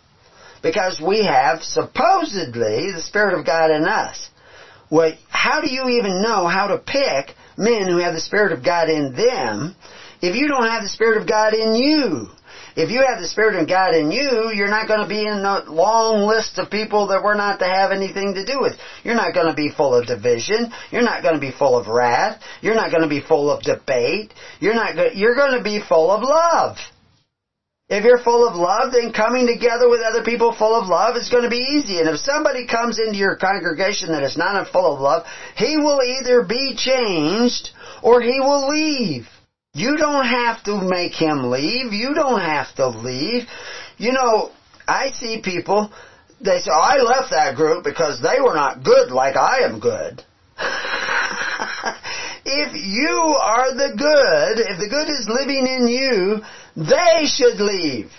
because we have supposedly the Spirit of God in us. Well, how do you even know how to pick men who have the Spirit of God in them if you don't have the Spirit of God in you? If you have the Spirit of God in you, you're not going to be in the long list of people that we're not to have anything to do with. You're not going to be full of division. You're not going to be full of wrath. You're not going to be full of debate. You're not. Go- you're going to be full of love. If you're full of love, then coming together with other people full of love is going to be easy. And if somebody comes into your congregation that is not full of love, he will either be changed or he will leave. You don't have to make him leave. You don't have to leave. You know, I see people, they say, oh, I left that group because they were not good like I am good. if you are the good, if the good is living in you, they should leave.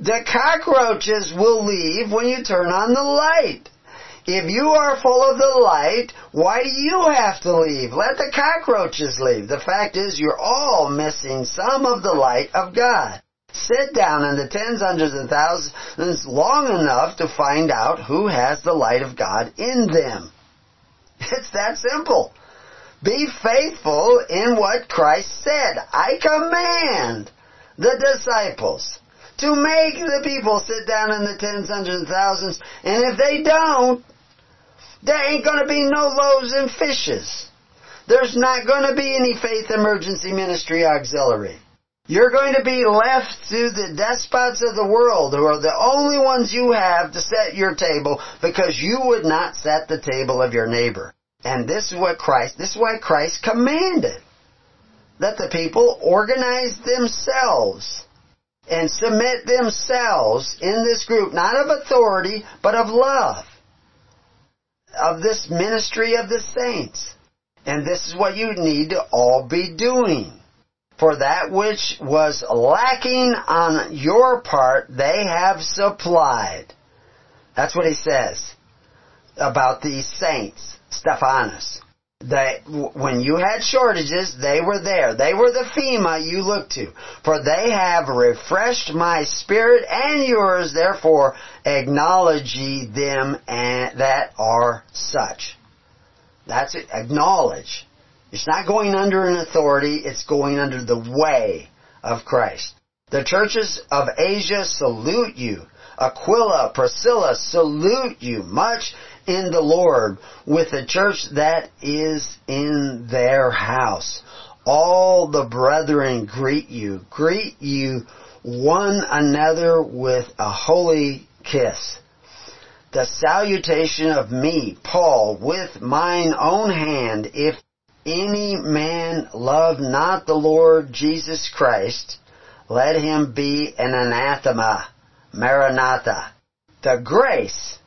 The cockroaches will leave when you turn on the light. If you are full of the light, why do you have to leave? Let the cockroaches leave. The fact is you're all missing some of the light of God. Sit down in the tens, hundreds, and thousands long enough to find out who has the light of God in them. It's that simple. Be faithful in what Christ said. I command the disciples to make the people sit down in the tens, hundreds, and thousands. And if they don't, there ain't going to be no loaves and fishes. There's not going to be any faith emergency ministry auxiliary. You're going to be left to the despots of the world who are the only ones you have to set your table because you would not set the table of your neighbor. And this is what Christ, this is why Christ commanded that the people organize themselves and submit themselves in this group, not of authority, but of love, of this ministry of the saints. And this is what you need to all be doing. For that which was lacking on your part, they have supplied. That's what he says about these saints, Stephanus. That when you had shortages, they were there. They were the FEMA you looked to. For they have refreshed my spirit and yours, therefore acknowledge ye them and that are such. That's it. Acknowledge. It's not going under an authority, it's going under the way of Christ. The churches of Asia salute you. Aquila, Priscilla salute you much in the Lord with the church that is in their house. All the brethren greet you. Greet you one another with a holy kiss. The salutation of me, Paul, with mine own hand, if any man love not the Lord Jesus Christ, let him be an anathema. Maranatha. The grace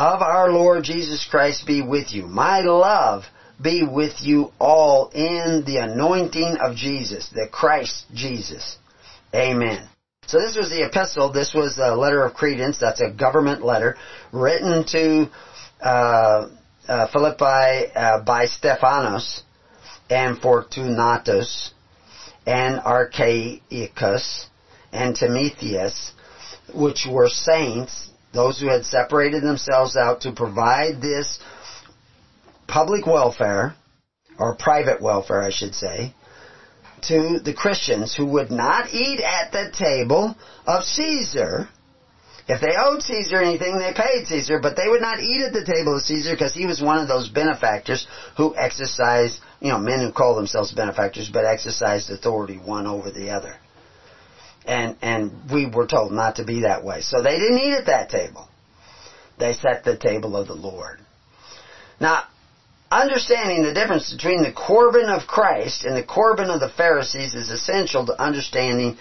of our Lord Jesus Christ be with you. My love be with you all in the anointing of Jesus, the Christ Jesus. Amen. So this was the epistle. This was a letter of credence. That's a government letter written to uh, uh, Philippi uh, by Stephanos and Fortunatus and Achaicus and Timotheus, which were saints, those who had separated themselves out to provide this public welfare, or private welfare, I should say, to the Christians who would not eat at the table of Caesar if they owed Caesar anything, they paid Caesar, but they would not eat at the table of Caesar because he was one of those benefactors who exercised, you know, men who call themselves benefactors, but exercised authority one over the other. And, and we were told not to be that way. So they didn't eat at that table. They set the table of the Lord. Now, understanding the difference between the Corban of Christ and the Corban of the Pharisees is essential to understanding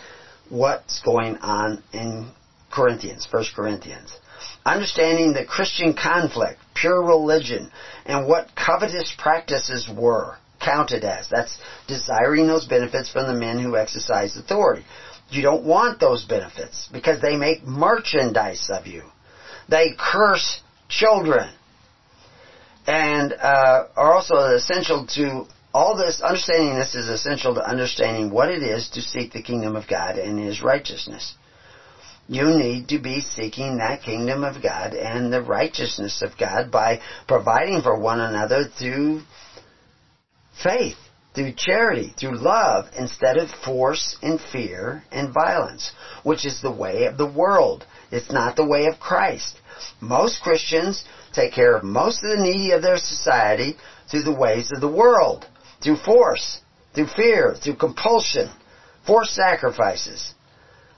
what's going on in Corinthians, 1 Corinthians. Understanding the Christian conflict, pure religion, and what covetous practices were counted as. That's desiring those benefits from the men who exercise authority. You don't want those benefits because they make merchandise of you. They curse children and uh, are also essential to all this. Understanding this is essential to understanding what it is to seek the kingdom of God and His righteousness you need to be seeking that kingdom of God and the righteousness of God by providing for one another through faith, through charity, through love, instead of force and fear and violence, which is the way of the world. It's not the way of Christ. Most Christians take care of most of the needy of their society through the ways of the world, through force, through fear, through compulsion, forced sacrifices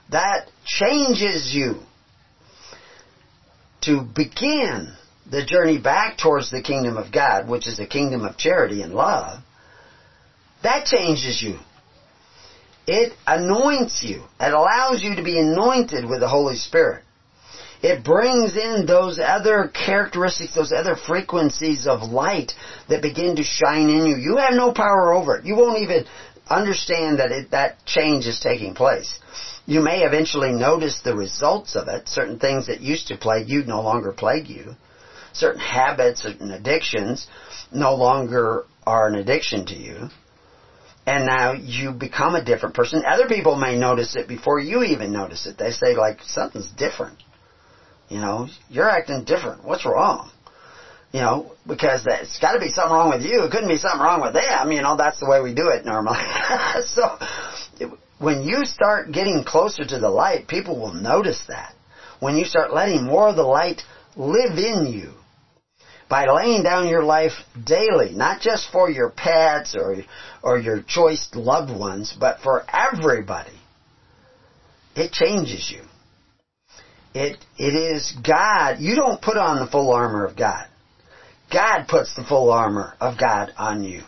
that changes you to begin the journey back towards the kingdom of God, which is the kingdom of charity and love, that changes you. It anoints you. It allows you to be anointed with the Holy Spirit. It brings in those other characteristics, those other frequencies of light that begin to shine in you. You have no power over it. You won't even understand that it, that change is taking place. You may eventually notice the results of it. Certain things that used to plague you no longer plague you. Certain habits and addictions no longer are an addiction to you. And now you become a different person. Other people may notice it before you even notice it. They say like, something's different. You know, you're acting different. What's wrong? You know, because it's got to be something wrong with you. It couldn't be something wrong with them. You know, that's the way we do it normally. so, when you start getting closer to the light, people will notice that. When you start letting more of the light live in you, by laying down your life daily, not just for your pets or, or your choice loved ones, but for everybody, it changes you. It, it is God. You don't put on the full armor of God. God puts the full armor of God on you.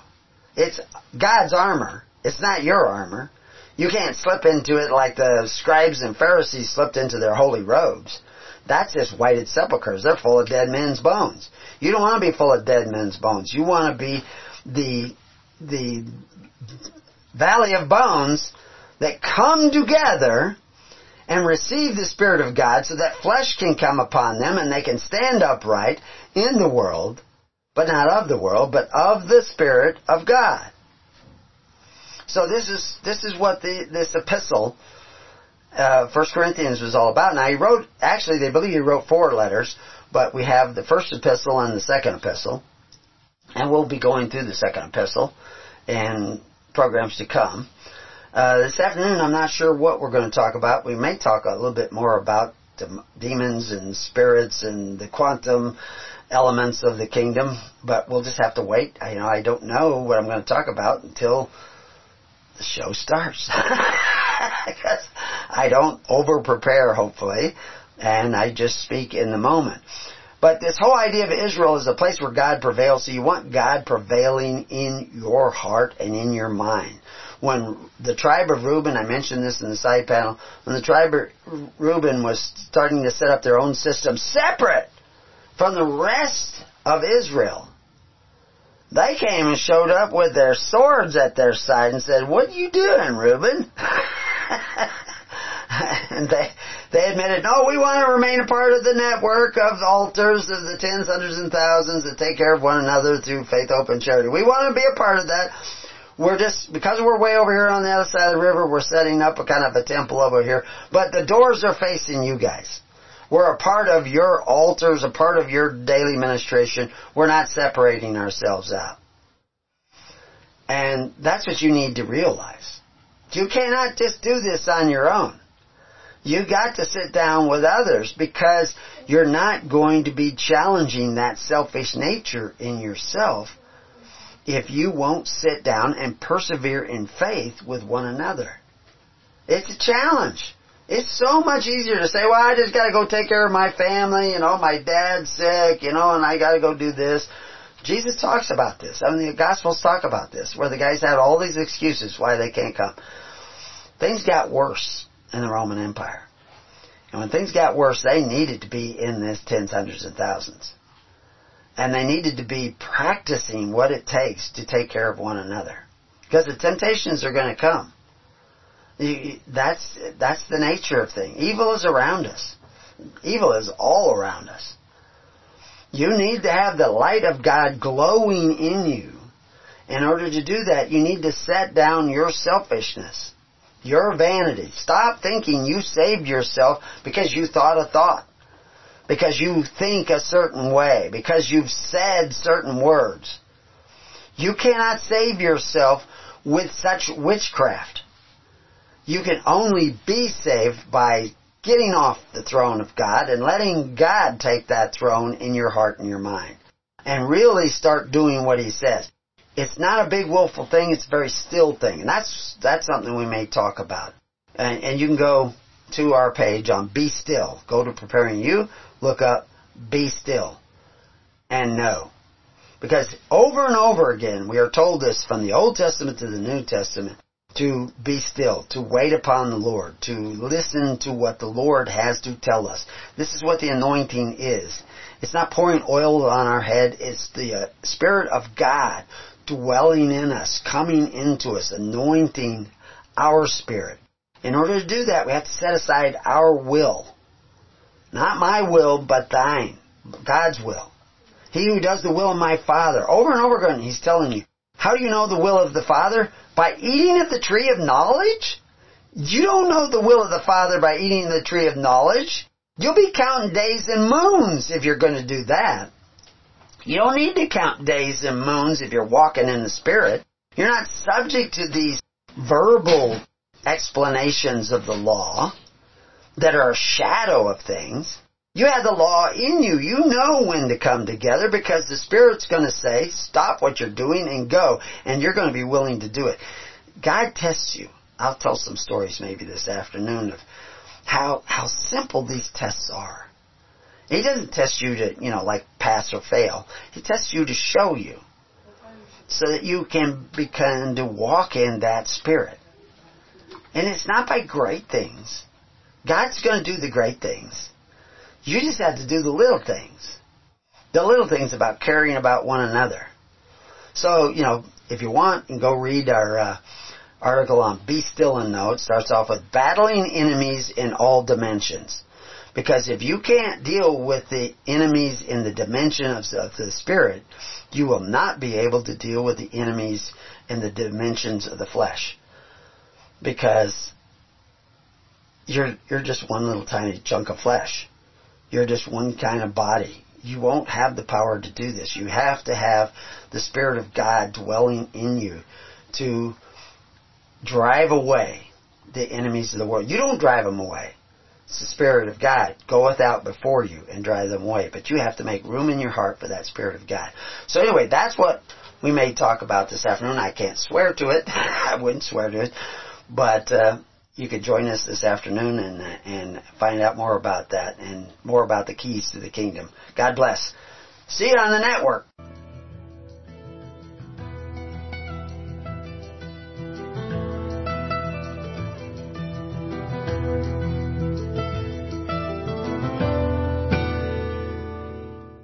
It's God's armor. It's not your armor. You can't slip into it like the scribes and Pharisees slipped into their holy robes. That's just whited sepulchres. They're full of dead men's bones. You don't want to be full of dead men's bones. You want to be the the valley of bones that come together and receive the Spirit of God so that flesh can come upon them and they can stand upright in the world, but not of the world, but of the Spirit of God. So this is, this is what the, this epistle, uh, 1 Corinthians was all about. Now he wrote, actually they believe he wrote four letters, but we have the first epistle and the second epistle. And we'll be going through the second epistle in programs to come. Uh, this afternoon, I'm not sure what we're going to talk about. We may talk a little bit more about demons and spirits and the quantum elements of the kingdom, but we'll just have to wait. I, you know, I don't know what I'm going to talk about until the show starts. I don't over prepare, hopefully, and I just speak in the moment. But this whole idea of Israel is a place where God prevails, so you want God prevailing in your heart and in your mind. When the tribe of Reuben, I mentioned this in the side panel, when the tribe of Reuben was starting to set up their own system separate from the rest of Israel, they came and showed up with their swords at their side and said, what are you doing, Reuben? and they they admitted, no, we want to remain a part of the network of altars of the tens, hundreds, and thousands that take care of one another through faith, hope, and charity. We want to be a part of that. We're just, because we're way over here on the other side of the river, we're setting up a kind of a temple over here. But the doors are facing you guys. We're a part of your altars, a part of your daily ministration. We're not separating ourselves out. And that's what you need to realize. You cannot just do this on your own. You got to sit down with others because you're not going to be challenging that selfish nature in yourself if you won't sit down and persevere in faith with one another. It's a challenge. It's so much easier to say, well, I just gotta go take care of my family, you know, my dad's sick, you know, and I gotta go do this. Jesus talks about this. I mean, the Gospels talk about this, where the guys had all these excuses why they can't come. Things got worse in the Roman Empire. And when things got worse, they needed to be in this tens, hundreds, and thousands. And they needed to be practicing what it takes to take care of one another. Because the temptations are going to come. That's, that's the nature of things. Evil is around us. Evil is all around us. You need to have the light of God glowing in you. In order to do that, you need to set down your selfishness. Your vanity. Stop thinking you saved yourself because you thought a thought. Because you think a certain way. Because you've said certain words. You cannot save yourself with such witchcraft. You can only be saved by getting off the throne of God and letting God take that throne in your heart and your mind. And really start doing what He says. It's not a big willful thing, it's a very still thing. And that's, that's something we may talk about. And, and you can go to our page on Be Still. Go to Preparing You, look up Be Still, and know. Because over and over again, we are told this from the Old Testament to the New Testament, to be still, to wait upon the Lord, to listen to what the Lord has to tell us. This is what the anointing is. It's not pouring oil on our head, it's the uh, Spirit of God dwelling in us, coming into us, anointing our spirit. In order to do that, we have to set aside our will. Not my will, but thine. God's will. He who does the will of my Father. Over and over again, he's telling you. How do you know the will of the Father? By eating of the tree of knowledge? You don't know the will of the Father by eating the tree of knowledge. You'll be counting days and moons if you're going to do that. You don't need to count days and moons if you're walking in the Spirit. You're not subject to these verbal explanations of the law that are a shadow of things. You have the law in you. You know when to come together because the Spirit's going to say, stop what you're doing and go. And you're going to be willing to do it. God tests you. I'll tell some stories maybe this afternoon of how, how simple these tests are. He doesn't test you to, you know, like pass or fail. He tests you to show you. So that you can begin to walk in that spirit. And it's not by great things. God's going to do the great things. You just have to do the little things. The little things about caring about one another. So, you know, if you want, and go read our uh, article on Be Still and Know. It starts off with battling enemies in all dimensions. Because if you can't deal with the enemies in the dimension of the spirit, you will not be able to deal with the enemies in the dimensions of the flesh. Because you're, you're just one little tiny chunk of flesh. You're just one kind of body. You won't have the power to do this. You have to have the Spirit of God dwelling in you to drive away the enemies of the world. You don't drive them away. The Spirit of God goeth out before you and drive them away. But you have to make room in your heart for that Spirit of God. So anyway, that's what we may talk about this afternoon. I can't swear to it. I wouldn't swear to it. But uh, you could join us this afternoon and and find out more about that and more about the keys to the kingdom. God bless. See you on the network.